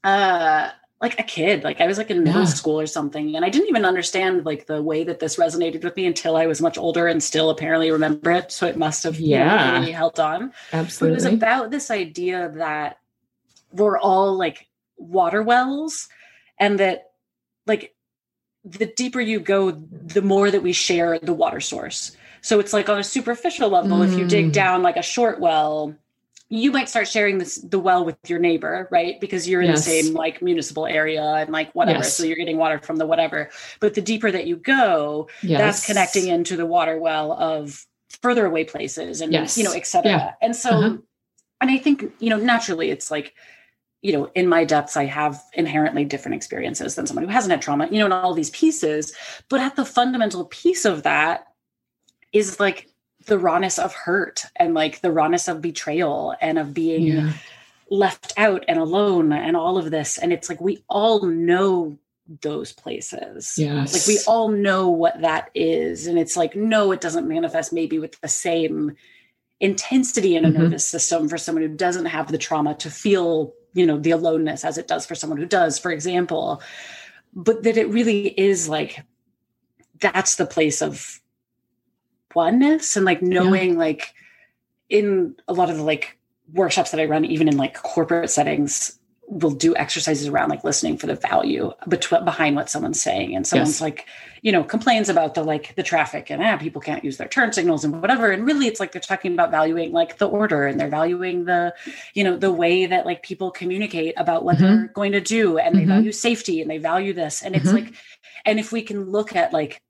uh like a kid like i was like in middle yeah. school or something and i didn't even understand like the way that this resonated with me until i was much older and still apparently remember it so it must have yeah really held on absolutely but it was about this idea that we're all like water wells and that like the deeper you go the more that we share the water source so it's like on a superficial level mm. if you dig mm. down like a short well you might start sharing this the well with your neighbor right because you're in yes. the same like municipal area and like whatever yes. so you're getting water from the whatever but the deeper that you go yes. that's connecting into the water well of further away places and you know etc yeah. and so uh-huh. and i think you know naturally it's like you know in my depths i have inherently different experiences than someone who hasn't had trauma you know and all these pieces but at the fundamental piece of that is like the rawness of hurt and like the rawness of betrayal and of being yeah. left out and alone and all of this and it's like we all know those places yes. like we all know what that is and it's like no it doesn't manifest maybe with the same intensity in a mm-hmm. nervous system for someone who doesn't have the trauma to feel you know the aloneness as it does for someone who does for example but that it really is like that's the place of oneness and like knowing yeah. like in a lot of the like workshops that I run, even in like corporate settings, we'll do exercises around like listening for the value between behind what someone's saying. And someone's yes. like, you know, complains about the like the traffic and ah, people can't use their turn signals and whatever. And really it's like they're talking about valuing like the order and they're valuing the, you know, the way that like people communicate about what mm-hmm. they're going to do and mm-hmm. they value safety and they value this. And mm-hmm. it's like, and if we can look at like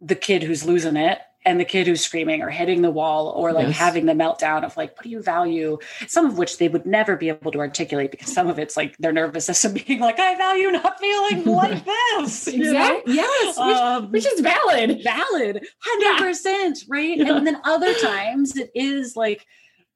the kid who's losing it and the kid who's screaming or hitting the wall or like yes. having the meltdown of like what do you value some of which they would never be able to articulate because some of it's like their nervous system being like i value not feeling like this exactly yes which, um, which, is valid valid 100% yeah. right yeah. and then other times it is like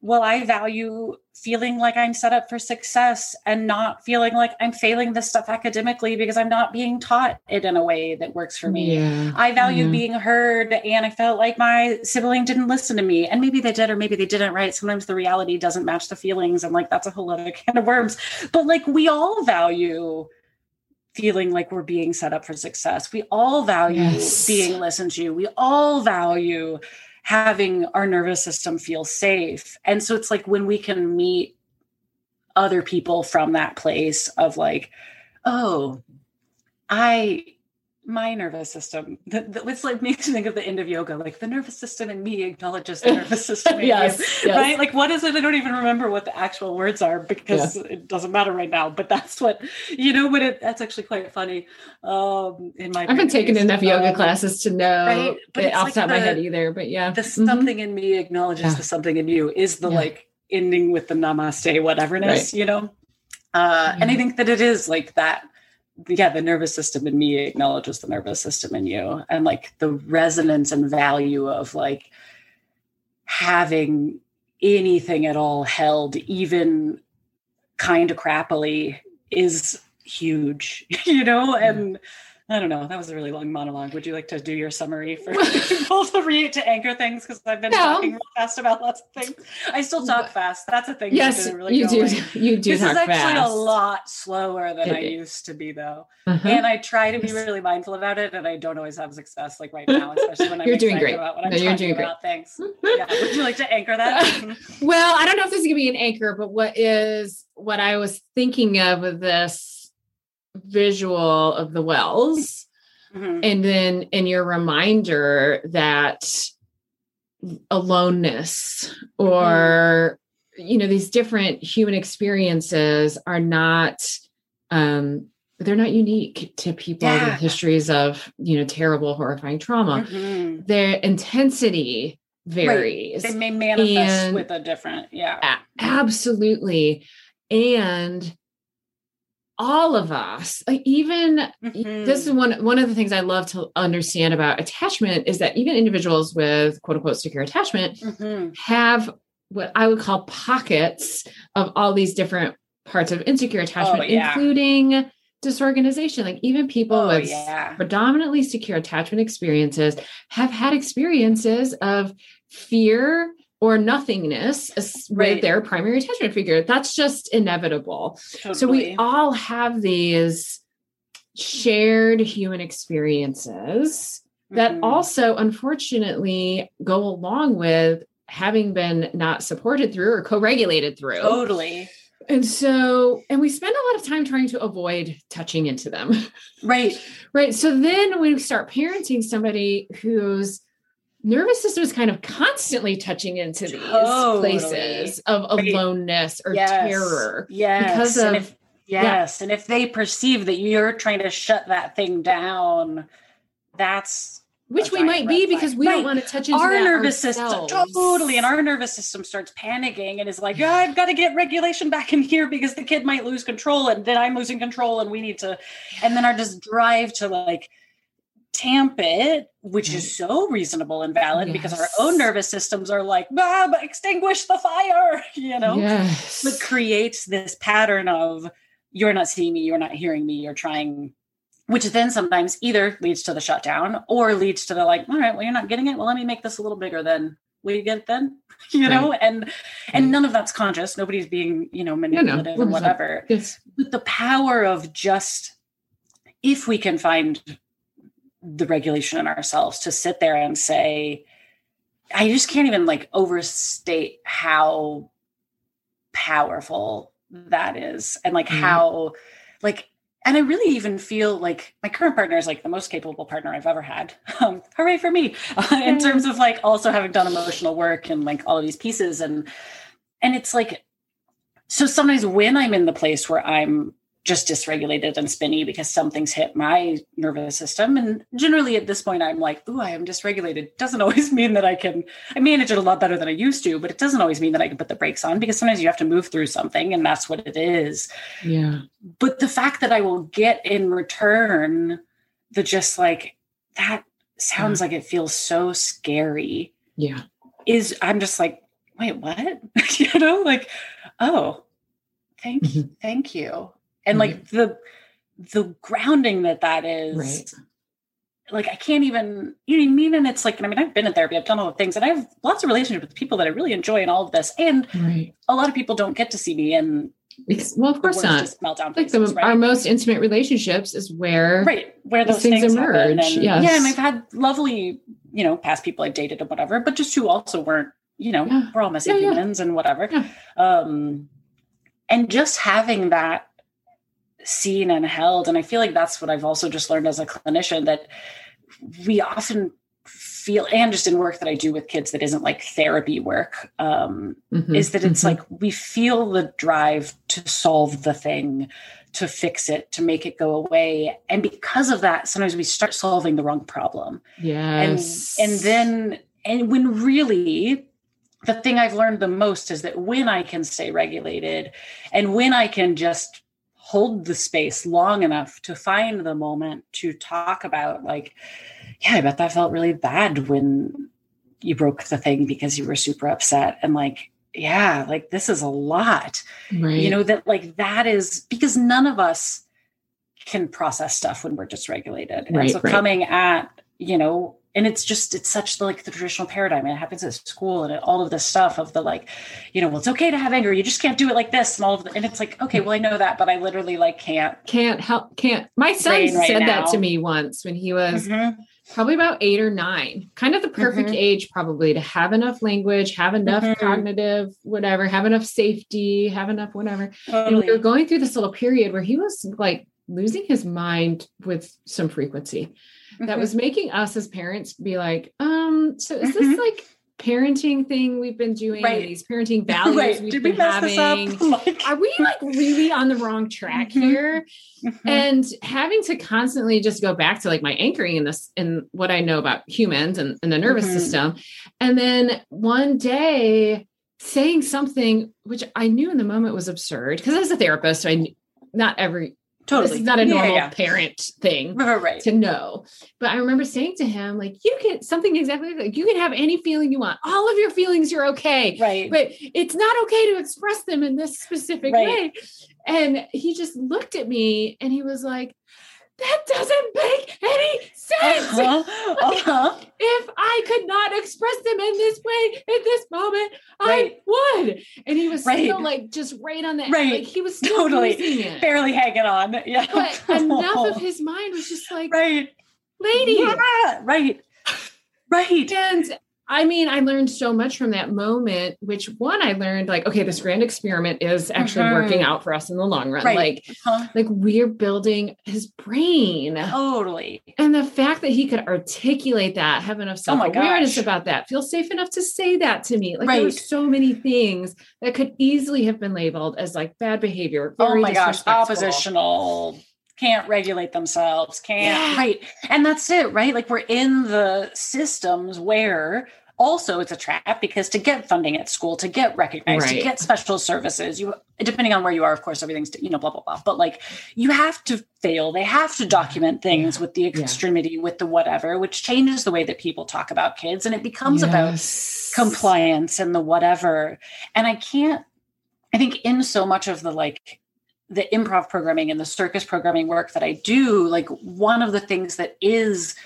well, I value feeling like I'm set up for success and not feeling like I'm failing this stuff academically because I'm not being taught it in a way that works for me. Yeah. I value yeah. being heard and I felt like my sibling didn't listen to me. And maybe they did or maybe they didn't, right? Sometimes the reality doesn't match the feelings and like that's a whole other can of worms. But like we all value feeling like we're being set up for success. We all value yes. being listened to. We all value having our nervous system feel safe. And so it's like when we can meet other people from that place of like, oh, I my nervous system. that it's like makes me think of the end of yoga, like the nervous system in me acknowledges the nervous system yes, you, yes. right? Like what is it? I don't even remember what the actual words are because yeah. it doesn't matter right now. But that's what you know. But it, that's actually quite funny. Um, in my, I've been taking enough yoga um, classes to know right? but it off like the top of my head either. But yeah, the mm-hmm. something in me acknowledges yeah. the something in you is the yeah. like ending with the namaste whateverness, right. you know. Uh, and I think that it is like that yeah, the nervous system in me acknowledges the nervous system in you. And like the resonance and value of like having anything at all held, even kind of crappily, is huge, you know? And I don't know. That was a really long monologue. Would you like to do your summary for people to read to anchor things? Because I've been no. talking real fast about lots of things. I still talk fast. That's a thing. Yes, really you do. You do. This is actually fast. a lot slower than it I is. used to be, though. Uh-huh. And I try to be really mindful about it, and I don't always have success like right now, especially when I'm you're doing great. about what I'm no, you're doing about great. things. yeah. Would you like to anchor that? well, I don't know if this is gonna be an anchor, but what is what I was thinking of with this visual of the wells Mm-hmm. And then in your reminder that aloneness or mm-hmm. you know these different human experiences are not um they're not unique to people yeah. with histories of you know terrible horrifying trauma mm-hmm. their intensity varies right. they may manifest and, with a different yeah absolutely and all of us like even mm-hmm. this is one one of the things i love to understand about attachment is that even individuals with quote unquote secure attachment mm-hmm. have what i would call pockets of all these different parts of insecure attachment oh, yeah. including disorganization like even people oh, with yeah. predominantly secure attachment experiences have had experiences of fear or nothingness right. with their primary attachment figure. That's just inevitable. Totally. So we all have these shared human experiences mm-hmm. that also unfortunately go along with having been not supported through or co-regulated through. Totally. And so, and we spend a lot of time trying to avoid touching into them. Right. right. So then we start parenting somebody who's nervous system is kind of constantly touching into these totally. places of aloneness or yes. terror. Yes. Because of, and if, yes. Yeah. And if they perceive that you're trying to shut that thing down, that's which we might be because we right. don't want to touch into our nervous ourselves. system totally and our nervous system starts panicking and is like oh, i've got to get regulation back in here because the kid might lose control and then i'm losing control and we need to and then our just drive to like tamp it, which is so reasonable and valid yes. because our own nervous systems are like, ah, extinguish the fire, you know? Yes. But creates this pattern of you're not seeing me, you're not hearing me, you're trying, which then sometimes either leads to the shutdown or leads to the like, all right, well, you're not getting it. Well, let me make this a little bigger then. Will you get it then? you know, right. and and none of that's conscious. Nobody's being, you know, manipulative no, no. and whatever. Yes. But the power of just if we can find the regulation in ourselves to sit there and say, I just can't even like overstate how powerful that is and like mm-hmm. how like and I really even feel like my current partner is like the most capable partner I've ever had. Um, hooray for me! Uh, in terms of like also having done emotional work and like all of these pieces, and and it's like so sometimes when I'm in the place where I'm just dysregulated and spinny because something's hit my nervous system. And generally at this point, I'm like, ooh, I am dysregulated. Doesn't always mean that I can, I manage it a lot better than I used to, but it doesn't always mean that I can put the brakes on because sometimes you have to move through something and that's what it is. Yeah. But the fact that I will get in return the just like, that sounds yeah. like it feels so scary. Yeah. Is I'm just like, wait, what? you know, like, oh, thank you. Mm-hmm. Thank you and like mm-hmm. the the grounding that that is right. like i can't even you know I mean and it's like i mean i've been in therapy i've done all the things and i have lots of relationships with people that i really enjoy in all of this and right. a lot of people don't get to see me and well, of course not. Meltdown like the, right? our most intimate relationships is where right where those things, things emerge. And, yes. Yeah, and I've had lovely, you know, past people I've dated and whatever, but just who also weren't, you know, yeah. we're all messy yeah, humans yeah. and whatever. Um, and just having that seen and held. And I feel like that's what I've also just learned as a clinician that we often feel and just in work that I do with kids that isn't like therapy work um, mm-hmm, is that it's mm-hmm. like we feel the drive to solve the thing to fix it to make it go away and because of that sometimes we start solving the wrong problem yes and and then and when really the thing I've learned the most is that when I can stay regulated and when I can just hold the space long enough to find the moment to talk about like yeah i bet that felt really bad when you broke the thing because you were super upset and like yeah like this is a lot right. you know that like that is because none of us can process stuff when we're dysregulated right, and so right. coming at you know and it's just it's such like the traditional paradigm it happens at school and all of this stuff of the like you know well it's okay to have anger you just can't do it like this and all of the, and it's like okay well i know that but i literally like can't can't help can't my son said that to me once when he was mm-hmm. probably about eight or nine kind of the perfect mm-hmm. age probably to have enough language have enough mm-hmm. cognitive whatever have enough safety have enough whatever totally. and we were going through this little period where he was like losing his mind with some frequency that mm-hmm. was making us as parents be like, um, so is this mm-hmm. like parenting thing we've been doing right. these parenting values right. we've Did been we having like... are we like really on the wrong track mm-hmm. here mm-hmm. and having to constantly just go back to like my anchoring in this in what i know about humans and, and the nervous mm-hmm. system and then one day saying something which i knew in the moment was absurd because as a therapist i not every Totally. This is not a normal yeah, yeah. parent thing right. to know. But I remember saying to him, like, you can something exactly like you can have any feeling you want. All of your feelings you're okay. Right. But it's not okay to express them in this specific right. way. And he just looked at me and he was like, that doesn't make any sense. Uh-huh. Uh-huh. if I could not express them in this way in this moment, right. I would. And he was right. still like just right on that. Right. Like he was still totally barely hanging on. Yeah. But enough of his mind was just like, right, lady. Yeah. Right. Right. And I mean, I learned so much from that moment, which one I learned like, okay, this grand experiment is actually mm-hmm. working out for us in the long run. Right. Like, uh-huh. like we're building his brain. Totally. And the fact that he could articulate that, have enough oh self-awareness oh about that, feel safe enough to say that to me. Like right. there were so many things that could easily have been labeled as like bad behavior. oh my gosh, oppositional can't regulate themselves can't yeah. right and that's it right like we're in the systems where also it's a trap because to get funding at school to get recognized right. to get special services you depending on where you are of course everything's you know blah blah blah but like you have to fail they have to document things with the extremity yeah. with the whatever which changes the way that people talk about kids and it becomes yes. about compliance and the whatever and i can't i think in so much of the like the improv programming and the circus programming work that i do like one of the things that is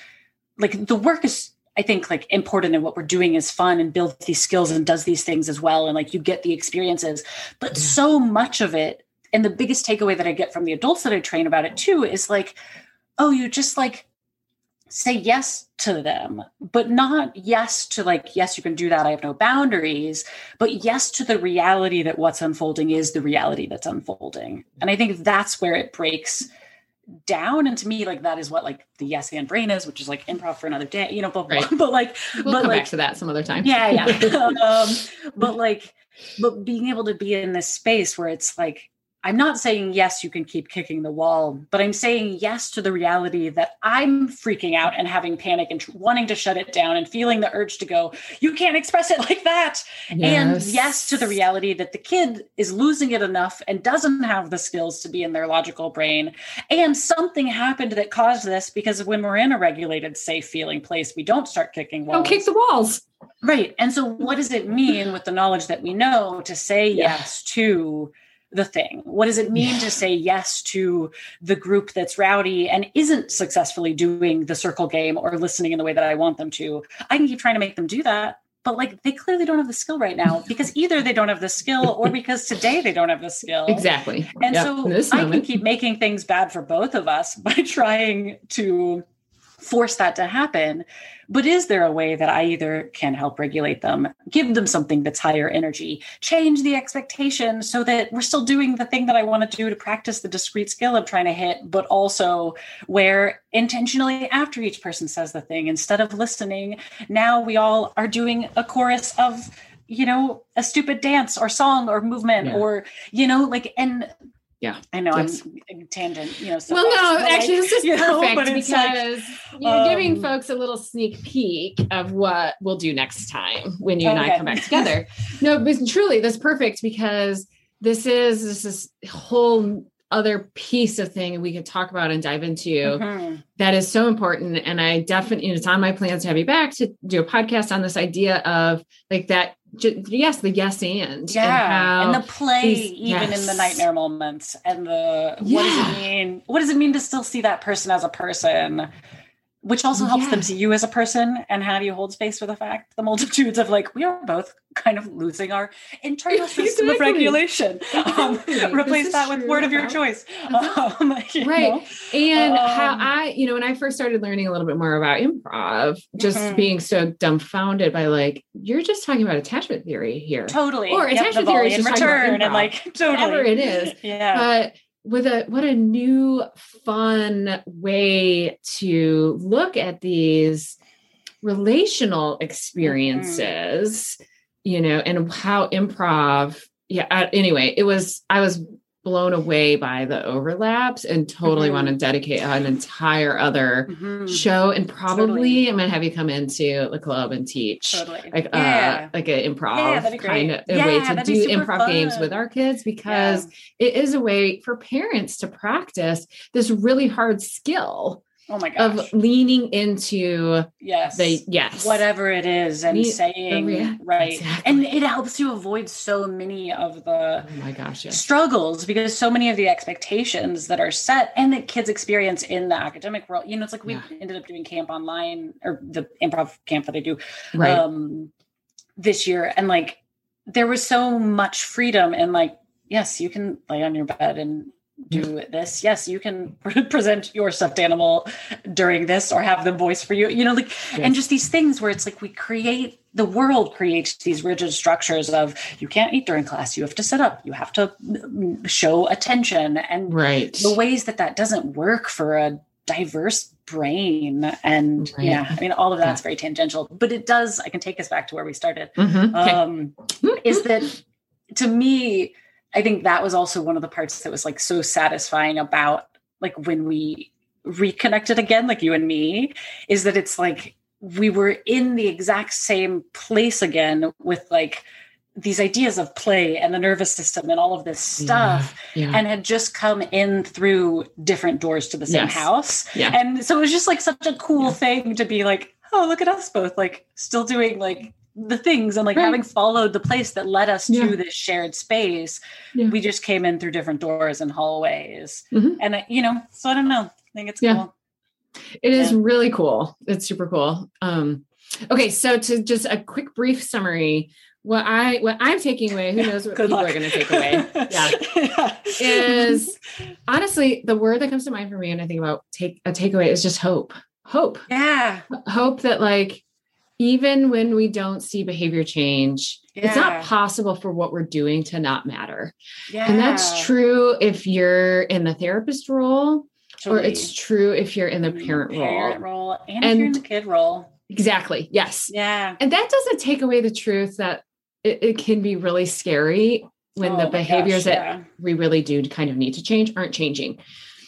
like the work is I think like important and what we're doing is fun and builds these skills and does these things as well. And like you get the experiences. But so much of it, and the biggest takeaway that I get from the adults that I train about it too is like, oh, you just like say yes to them, but not yes to like, yes, you can do that. I have no boundaries, but yes to the reality that what's unfolding is the reality that's unfolding. And I think that's where it breaks down and to me like that is what like the yes and brain is which is like improv for another day you know blah, blah, right. but like we'll but come like, back to that some other time yeah yeah um, but like but being able to be in this space where it's like I'm not saying yes, you can keep kicking the wall, but I'm saying yes to the reality that I'm freaking out and having panic and wanting to shut it down and feeling the urge to go, you can't express it like that. Yes. And yes to the reality that the kid is losing it enough and doesn't have the skills to be in their logical brain. And something happened that caused this because when we're in a regulated, safe feeling place, we don't start kicking walls. Don't kick the walls. Right. And so, what does it mean with the knowledge that we know to say yeah. yes to? The thing? What does it mean to say yes to the group that's rowdy and isn't successfully doing the circle game or listening in the way that I want them to? I can keep trying to make them do that. But like they clearly don't have the skill right now because either they don't have the skill or because today they don't have the skill. Exactly. And yep. so I can keep making things bad for both of us by trying to force that to happen. But is there a way that I either can help regulate them, give them something that's higher energy, change the expectation so that we're still doing the thing that I want to do to practice the discrete skill I'm trying to hit, but also where intentionally after each person says the thing, instead of listening, now we all are doing a chorus of you know a stupid dance or song or movement yeah. or you know like and yeah i know yes. i'm tangent you know so well no actually like, this is perfect know, because like, you're um, giving folks a little sneak peek of what we'll do next time when you okay. and i come back together no but truly that's perfect because this is this is whole other piece of thing we could talk about and dive into mm-hmm. that is so important. And I definitely, it's on my plans to have you back to do a podcast on this idea of like that yes, the yes and yeah, and, and the play these, even yes. in the nightmare moments, and the yeah. what does it mean? What does it mean to still see that person as a person? Which also helps yeah. them see you as a person and how do you hold space for the fact the multitudes of like we are both kind of losing our internal system exactly. of regulation. Um, replace that with word of your choice. Um, you right. know? and um, how i you know when i first started learning a little bit more about improv just mm-hmm. being so dumbfounded by like you're just talking about attachment theory here. Totally. Or yep, attachment theory is just return and like totally. Whatever it is. Yeah. But with a what a new fun way to look at these relational experiences mm-hmm. you know and how improv yeah anyway it was i was blown away by the overlaps and totally mm-hmm. want to dedicate an entire other mm-hmm. show and probably totally. I'm gonna have you come into the club and teach totally. like uh, yeah. uh like an improv yeah, kind of a yeah, way to do improv fun. games with our kids because it is a way for parents to practice this really hard skill oh my gosh. of leaning into yes the yes whatever it is and saying right exactly. and it helps you avoid so many of the oh my gosh yes. struggles because so many of the expectations that are set and that kids experience in the academic world you know it's like we yeah. ended up doing camp online or the improv camp that i do right. um this year and like there was so much freedom and like yes you can lay on your bed and do this yes you can present your stuffed animal during this or have them voice for you you know like and just these things where it's like we create the world creates these rigid structures of you can't eat during class you have to sit up you have to mm, show attention and right the ways that that doesn't work for a diverse brain and right. yeah i mean all of that's yeah. very tangential but it does i can take us back to where we started mm-hmm. um is that to me I think that was also one of the parts that was like so satisfying about like when we reconnected again, like you and me, is that it's like we were in the exact same place again with like these ideas of play and the nervous system and all of this stuff yeah, yeah. and had just come in through different doors to the same yes. house. Yeah. And so it was just like such a cool thing to be like, oh, look at us both like still doing like the things and like right. having followed the place that led us yeah. to this shared space yeah. we just came in through different doors and hallways mm-hmm. and you know so i don't know i think it's yeah. cool it is really cool it's super cool um okay so to just a quick brief summary what I what I'm taking away, who knows what people luck. are going to take away? Yeah, yeah. is honestly the word that comes to mind for me, and I think about take a takeaway is just hope. Hope. Yeah. Hope that like even when we don't see behavior change, yeah. it's not possible for what we're doing to not matter. Yeah. And that's true if you're in the therapist role, or it's true if you're in the parent, parent role. role. And, and if you're in the kid role. Exactly. Yes. Yeah. And that doesn't take away the truth that it, it can be really scary when oh the behaviors gosh, yeah. that we really do kind of need to change aren't changing.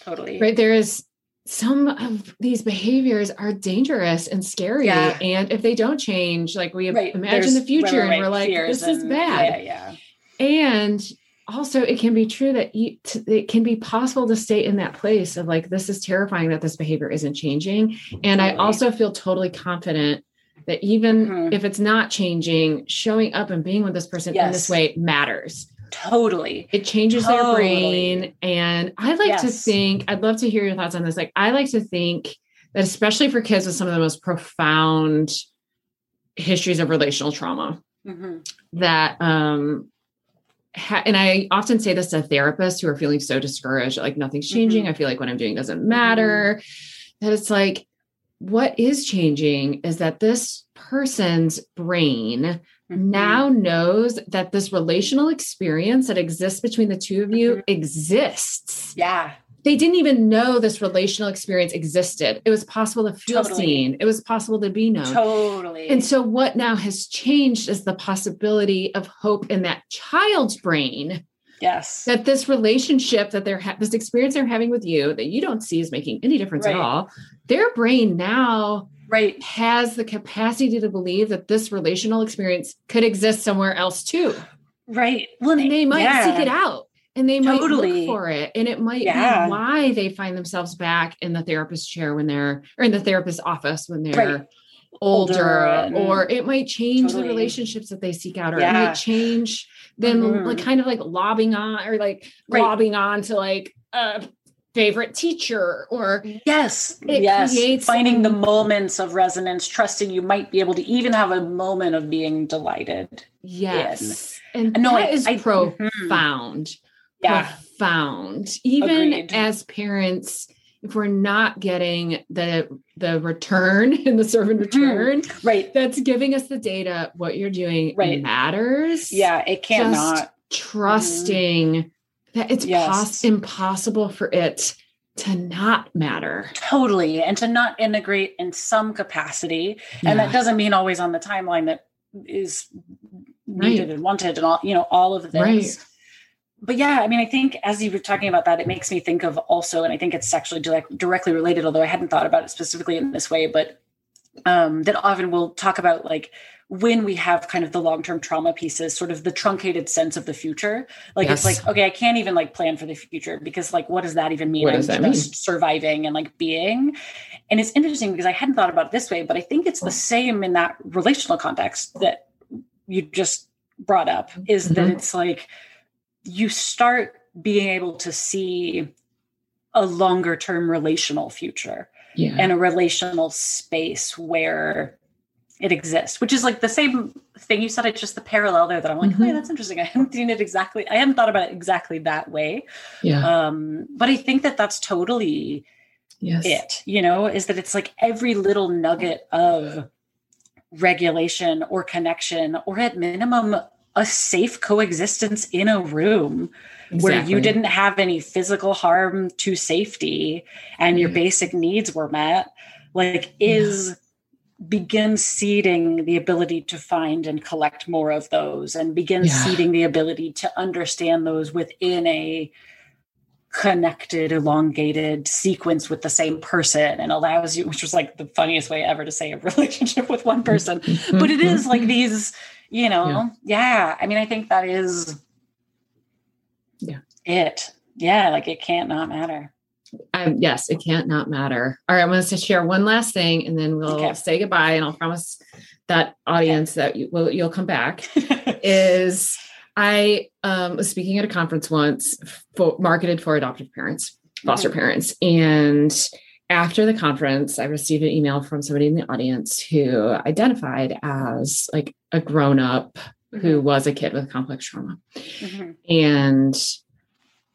Totally. Right. There is some of these behaviors are dangerous and scary. Yeah. And if they don't change, like we right. imagine There's the future and we're like, this and, is bad. Yeah, yeah. And also it can be true that you, it can be possible to stay in that place of like, this is terrifying that this behavior isn't changing. And totally. I also feel totally confident that even mm-hmm. if it's not changing, showing up and being with this person yes. in this way matters. Totally. It changes totally. their brain. And I like yes. to think, I'd love to hear your thoughts on this. Like, I like to think that, especially for kids with some of the most profound histories of relational trauma, mm-hmm. that, um, ha- and I often say this to therapists who are feeling so discouraged, like nothing's changing. Mm-hmm. I feel like what I'm doing doesn't matter. Mm-hmm. That it's like, what is changing is that this person's brain mm-hmm. now knows that this relational experience that exists between the two of you mm-hmm. exists. Yeah. They didn't even know this relational experience existed. It was possible to feel totally. seen. It was possible to be known. Totally. And so, what now has changed is the possibility of hope in that child's brain Yes. That this relationship that they're ha- this experience they're having with you that you don't see is making any difference right. at all. Their brain now right has the capacity to believe that this relational experience could exist somewhere else too. Right. Well, and they might yeah. seek it out and they might look for it and it might yeah. be why they find themselves back in the therapist chair when they're or in the therapist office when they're right. older, older or it might change totally. the relationships that they seek out or yeah. it might change them mm-hmm. like kind of like lobbing on or like right. lobbing on to like a favorite teacher or yes yes finding the moments of resonance trusting you might be able to even have a moment of being delighted yes in. and, and no, that I, is I, profound yeah. profound. Even Agreed. as parents, if we're not getting the the return in the serve and mm-hmm. return, mm, right, that's giving us the data. What you're doing right. matters. Yeah, it cannot. Just trusting mm. That it's yes. pos- impossible for it to not matter. Totally. And to not integrate in some capacity. Yeah. And that doesn't mean always on the timeline that is needed right. and wanted and all, you know, all of this. Right but yeah, I mean, I think as you were talking about that, it makes me think of also, and I think it's actually direct, directly related, although I hadn't thought about it specifically in this way, but um, that often we'll talk about like when we have kind of the long-term trauma pieces, sort of the truncated sense of the future. Like yes. it's like, okay, I can't even like plan for the future because like, what does that even mean? What I'm just mean? surviving and like being. And it's interesting because I hadn't thought about it this way, but I think it's the same in that relational context that you just brought up is mm-hmm. that it's like, you start being able to see a longer term relational future yeah. and a relational space where it exists, which is like the same thing you said. It's just the parallel there that I'm like, mm-hmm. oh, yeah, that's interesting. I haven't seen it exactly. I hadn't thought about it exactly that way. Yeah. Um, but I think that that's totally yes. it, you know, is that it's like every little nugget of regulation or connection, or at minimum, a safe coexistence in a room exactly. where you didn't have any physical harm to safety and your basic needs were met like is yeah. Begin seeding the ability to find and collect more of those and begin yeah. seeding the ability to understand those within a connected elongated sequence with the same person and allows you which was like the funniest way ever to say a relationship with one person but it is like these you know yeah. yeah. i mean i think that is yeah it yeah like it can't not matter um, yes it can't not matter all right i'm going to share one last thing and then we'll okay. say goodbye and i'll promise that audience okay. that you will you'll come back is i um, was speaking at a conference once for, marketed for adoptive parents foster mm-hmm. parents and after the conference, I received an email from somebody in the audience who identified as like a grown up mm-hmm. who was a kid with complex trauma. Mm-hmm. And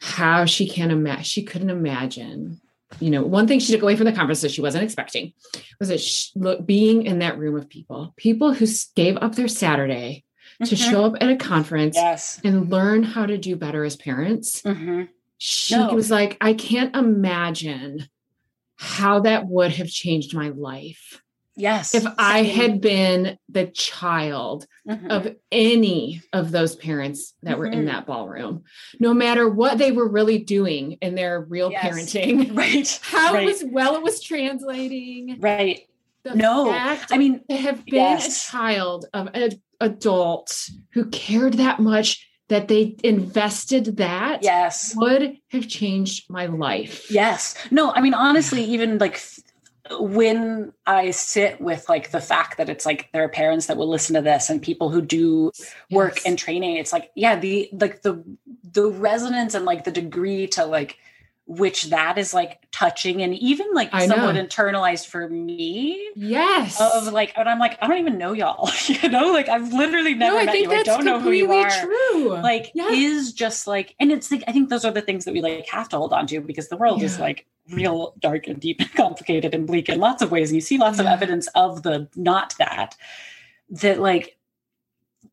how she can imagine, she couldn't imagine. You know, one thing she took away from the conference that she wasn't expecting was that she, look, being in that room of people, people who gave up their Saturday mm-hmm. to show up at a conference yes. and learn how to do better as parents. Mm-hmm. She no. was like, I can't imagine how that would have changed my life. Yes. If I had been the child mm-hmm. of any of those parents that mm-hmm. were in mm-hmm. that ballroom, no matter what they were really doing in their real yes. parenting, right? How right. it was well, it was translating, right? No, I mean, to have been yes. a child of an adult who cared that much that they invested that yes would have changed my life yes no i mean honestly even like when i sit with like the fact that it's like there are parents that will listen to this and people who do work yes. and training it's like yeah the like the the resonance and like the degree to like which that is like touching and even like I somewhat know. internalized for me. Yes. Of like, and I'm like, I don't even know y'all. you know, like I've literally never no, met you. I don't know who you are. True. Like yeah. is just like, and it's like I think those are the things that we like have to hold on to because the world yeah. is like real dark and deep and complicated and bleak in lots of ways. And you see lots yeah. of evidence of the not that. That like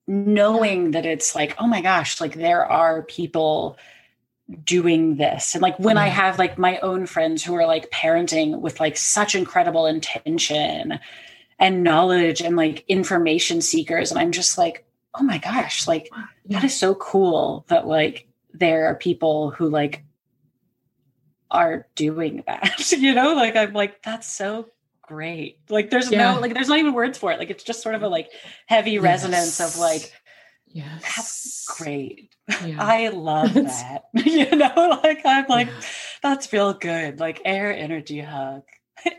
knowing that it's like, oh my gosh, like there are people doing this. And like when i mm. have like my own friends who are like parenting with like such incredible intention and knowledge and like information seekers and i'm just like oh my gosh like that is so cool that like there are people who like are doing that you know? Like i'm like that's so great. Like there's yeah. no like there's not even words for it. Like it's just sort of a like heavy yes. resonance of like Yes. That's great. Yeah. I love that. you know, like I'm like, yeah. that's real good. Like air energy hug.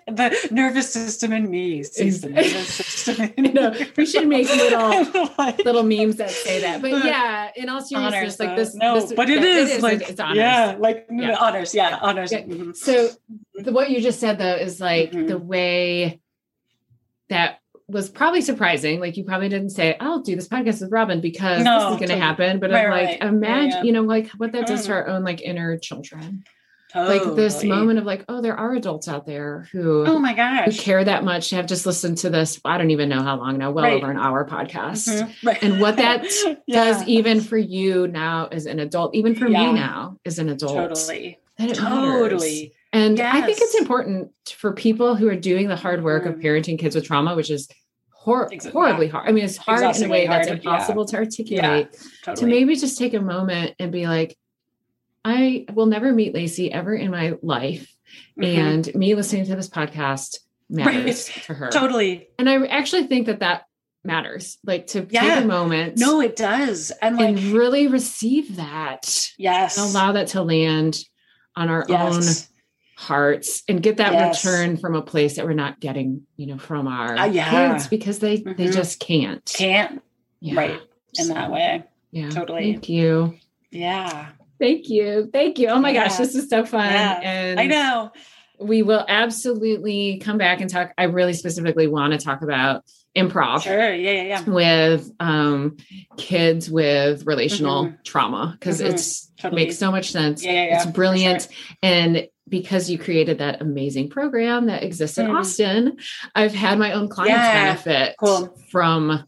the nervous system in me sees the nervous system in no, we should make little like, little memes that say that. But yeah, in all seriousness, like this. No, this, but it, is, it is like it's honors. Yeah, like yeah. honors. Yeah, honors. Yeah. Mm-hmm. So the, what you just said though is like mm-hmm. the way that was probably surprising. Like you probably didn't say, "I'll do this podcast with Robyn because no, this is going to happen." But right, I'm like, right. imagine, yeah, you know, like what that does mm. to our own like inner children. Totally. Like this moment of like, oh, there are adults out there who oh my gosh who care that much to have just listened to this. I don't even know how long now, well right. over an hour podcast. Mm-hmm. Right. And what that yeah. does even for you now as an adult, even for me now as an adult. Totally. totally. Matters. And yes. I think it's important for people who are doing the hard work mm. of parenting kids with trauma, which is hor- exactly. horribly hard. I mean, it's hard in a way hard. that's impossible yeah. to articulate. Totally. To maybe just take a moment and be like, I will never meet Lacey ever in my life. Mm-hmm. And me listening to this podcast matters right. to her. Totally. And I actually think that that matters like to yeah. take a moment no it does and like and really receive that yes and allow that to land on our yes. own hearts and get that yes. return from a place that we're not getting you know from our uh, yeah. kids because they mm-hmm. they just can't can't yeah. right in so, that way yeah totally thank you yeah Thank you. Thank you. Oh my yeah. gosh, this is so fun. And I know. We will absolutely come back and talk. I really specifically want to talk about improv. Sure. Yeah, yeah, yeah. With um kids with relational mm-hmm. trauma because mm-hmm. it's totally. makes so much sense. Yeah, yeah, yeah. It's brilliant. Sure. And because you created that amazing program that exists in mm. Austin, I've had my own clients yeah. benefit cool. from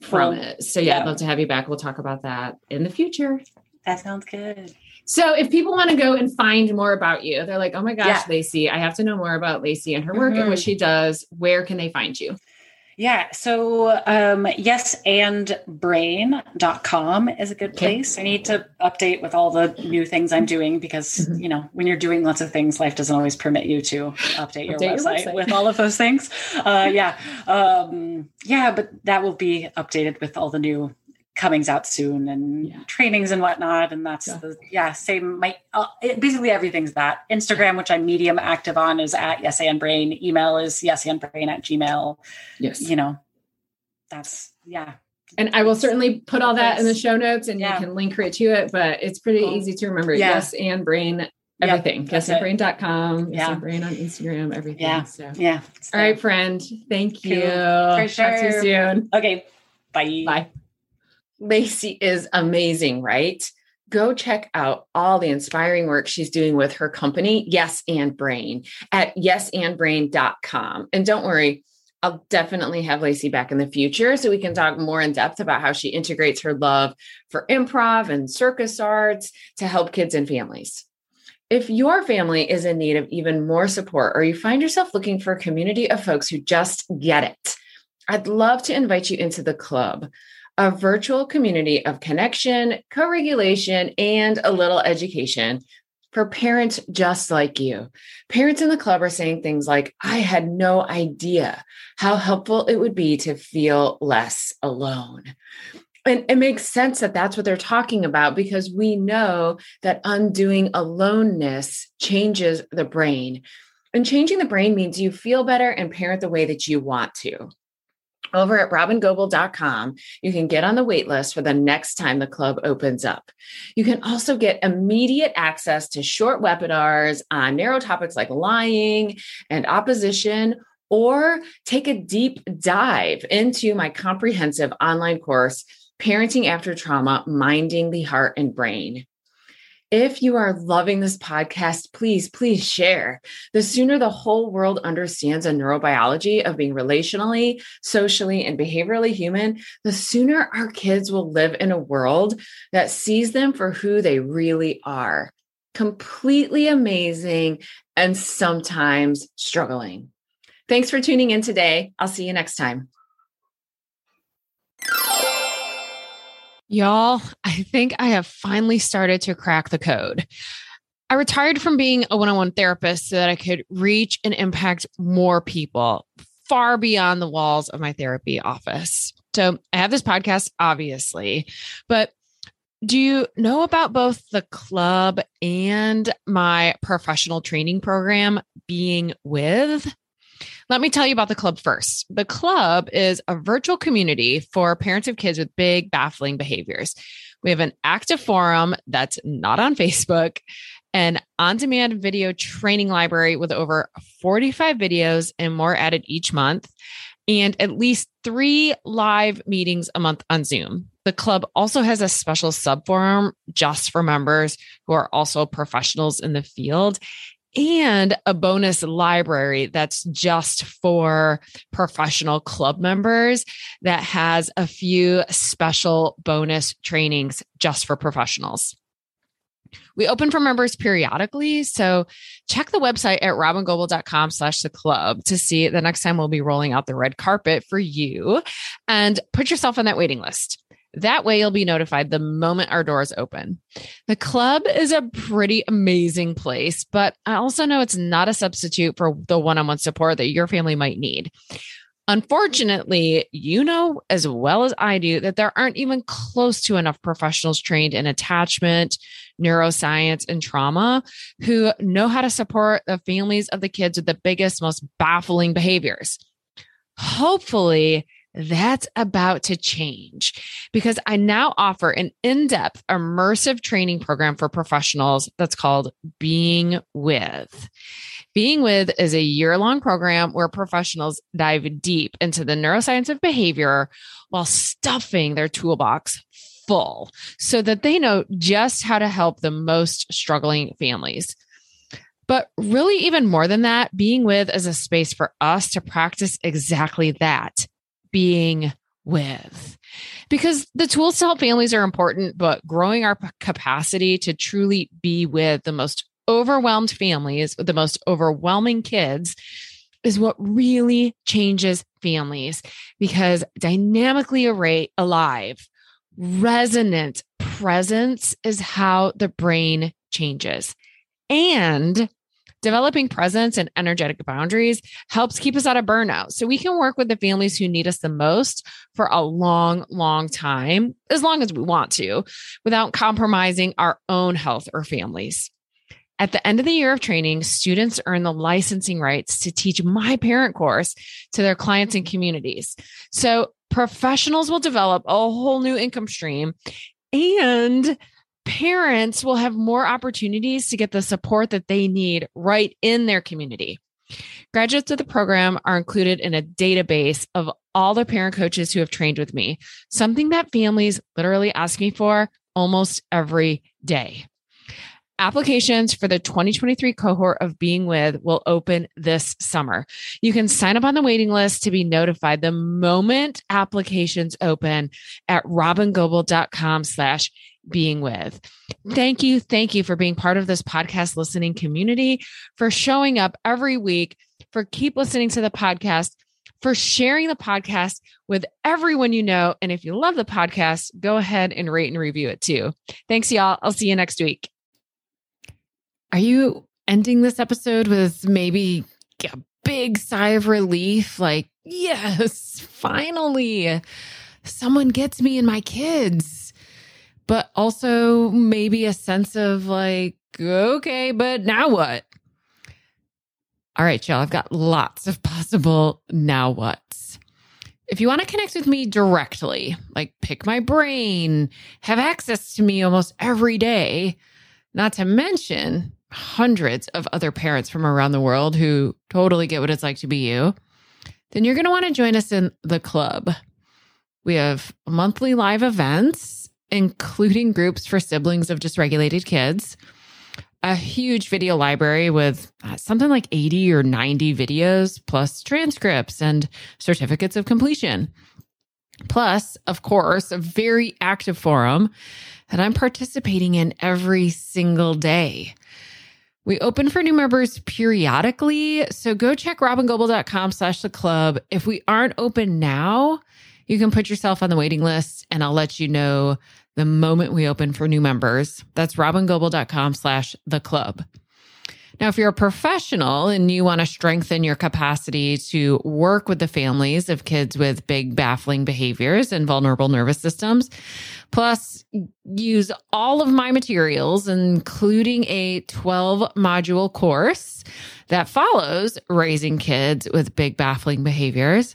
from cool. it. So yeah, yeah, I'd love to have you back. We'll talk about that in the future. That sounds good. So if people want to go and find more about you, they're like, oh my gosh, yeah. Lacey, I have to know more about Lacey and her work mm-hmm. and what mm-hmm. she does. Where can they find you? Yeah. So um yesandbrain.com is a good place. I need to update with all the new things I'm doing because, mm-hmm. you know, when you're doing lots of things, life doesn't always permit you to update, your, update website your, website with all of those things. Uh yeah. Um yeah, but that will be updated with all the new comings out soon and yeah. trainings and whatnot. And that's yeah. the, yeah, same. My, uh, it, basically everything's that Instagram, which I'm medium active on is at yes and brain. Email is yes and brain at Gmail. Yes. You know, that's, yeah. And I will certainly put all that in the show notes and yeah. you can link right to it, but it's pretty cool. easy to remember. Yes and brain everything. Yep, yesandbrain.com, yeah. brain on Instagram, everything. Yeah. So yeah. All right, friend. Thank you. Cool. For sure. Talk to you soon. Okay. Bye. Bye. Lacey is amazing, right? Go check out all the inspiring work she's doing with her company, Yes and Brain, at yesandbrain.com. And don't worry, I'll definitely have Lacey back in the future so we can talk more in depth about how she integrates her love for improv and circus arts to help kids and families. If your family is in need of even more support or you find yourself looking for a community of folks who just get it, I'd love to invite you into the club a virtual community of connection, co regulation, and a little education for parents just like you. Parents in the club are saying things like, I had no idea how helpful it would be to feel less alone. And it makes sense that that's what they're talking about because we know that undoing aloneness changes the brain. And changing the brain means you feel better and parent the way that you want to over at robyngobbel.com, you can get on the wait list for the next time the club opens up. You can also get immediate access to short webinars on narrow topics like lying and opposition, or take a deep dive into my comprehensive online course, Parenting After Trauma Minding the Heart and Brain. If you are loving this podcast, please, please share. The sooner the whole world understands a neurobiology of being relationally, socially, and behaviorally human, the sooner our kids will live in a world that sees them for who they really are completely amazing and sometimes struggling. Thanks for tuning in today. I'll see you next time. Y'all, I think I have finally started to crack the code. I retired from being a one on one therapist so that I could reach and impact more people far beyond the walls of my therapy office So I have this podcast, obviously, but do you know about both the club and my professional training program being with? Let me tell you about the club first. The club is a virtual community for parents of kids with big, baffling behaviors. We have an active forum that's not on Facebook, an on demand video training library with over 45 videos and more added each month, and at least three live meetings a month on Zoom. The club also has a special sub forum just for members who are also professionals in the field and a bonus library that's just for professional club members that has a few special bonus trainings just for professionals. We open for members periodically. So check the website at robyngobbel.com slash the club to see the next time we'll be rolling out the red carpet for you and put yourself on that waiting list. That way, you'll be notified the moment our doors open. The club is a pretty amazing place, but I also know it's not a substitute for the one on one support that your family might need. Unfortunately, you know as well as I do that there aren't even close to enough professionals trained in attachment, neuroscience, and trauma who know how to support the families of the kids with the biggest, most baffling behaviors. Hopefully, that's about to change because I now offer an in depth, immersive training program for professionals that's called Being With. Being With is a year long program where professionals dive deep into the neuroscience of behavior while stuffing their toolbox full so that they know just how to help the most struggling families. But really, even more than that, being with is a space for us to practice exactly that being with. Because the tools to help families are important, but growing our capacity to truly be with the most overwhelmed families, with the most overwhelming kids, is what really changes families because dynamically array, alive, resonant presence is how the brain changes. And Developing presence and energetic boundaries helps keep us out of burnout. So we can work with the families who need us the most for a long, long time, as long as we want to, without compromising our own health or families. At the end of the year of training, students earn the licensing rights to teach my parent course to their clients and communities. So professionals will develop a whole new income stream and parents will have more opportunities to get the support that they need right in their community. Graduates of the program are included in a database of all the parent coaches who have trained with me, something that families literally ask me for almost every day. Applications for the 2023 cohort of Being With will open this summer. You can sign up on the waiting list to be notified the moment applications open at robyngobbel.com slash being with. Thank you. Thank you for being part of this podcast listening community, for showing up every week, for keep listening to the podcast, for sharing the podcast with everyone you know. And if you love the podcast, go ahead and rate and review it too. Thanks, y'all. I'll see you next week. Are you ending this episode with maybe a big sigh of relief? Like, yes, finally, someone gets me and my kids but also maybe a sense of like, okay, but now what? All right, y'all, I've got lots of possible now what's. If you want to connect with me directly, like pick my brain, have access to me almost every day, not to mention hundreds of other parents from around the world who totally get what it's like to be you, then you're going to want to join us in the club. We have monthly live events including groups for siblings of dysregulated kids, a huge video library with uh, something like 80 or 90 videos, plus transcripts and certificates of completion. Plus, of course, a very active forum that I'm participating in every single day. We open for new members periodically, so go check robyngobbel.com slash the club. If we aren't open now, you can put yourself on the waiting list and I'll let you know the moment we open for new members. That's robyngobbel.com slash the club. Now, if you're a professional and you want to strengthen your capacity to work with the families of kids with big, baffling behaviors and vulnerable nervous systems, plus use all of my materials, including a 12 module course that follows raising kids with big, baffling behaviors,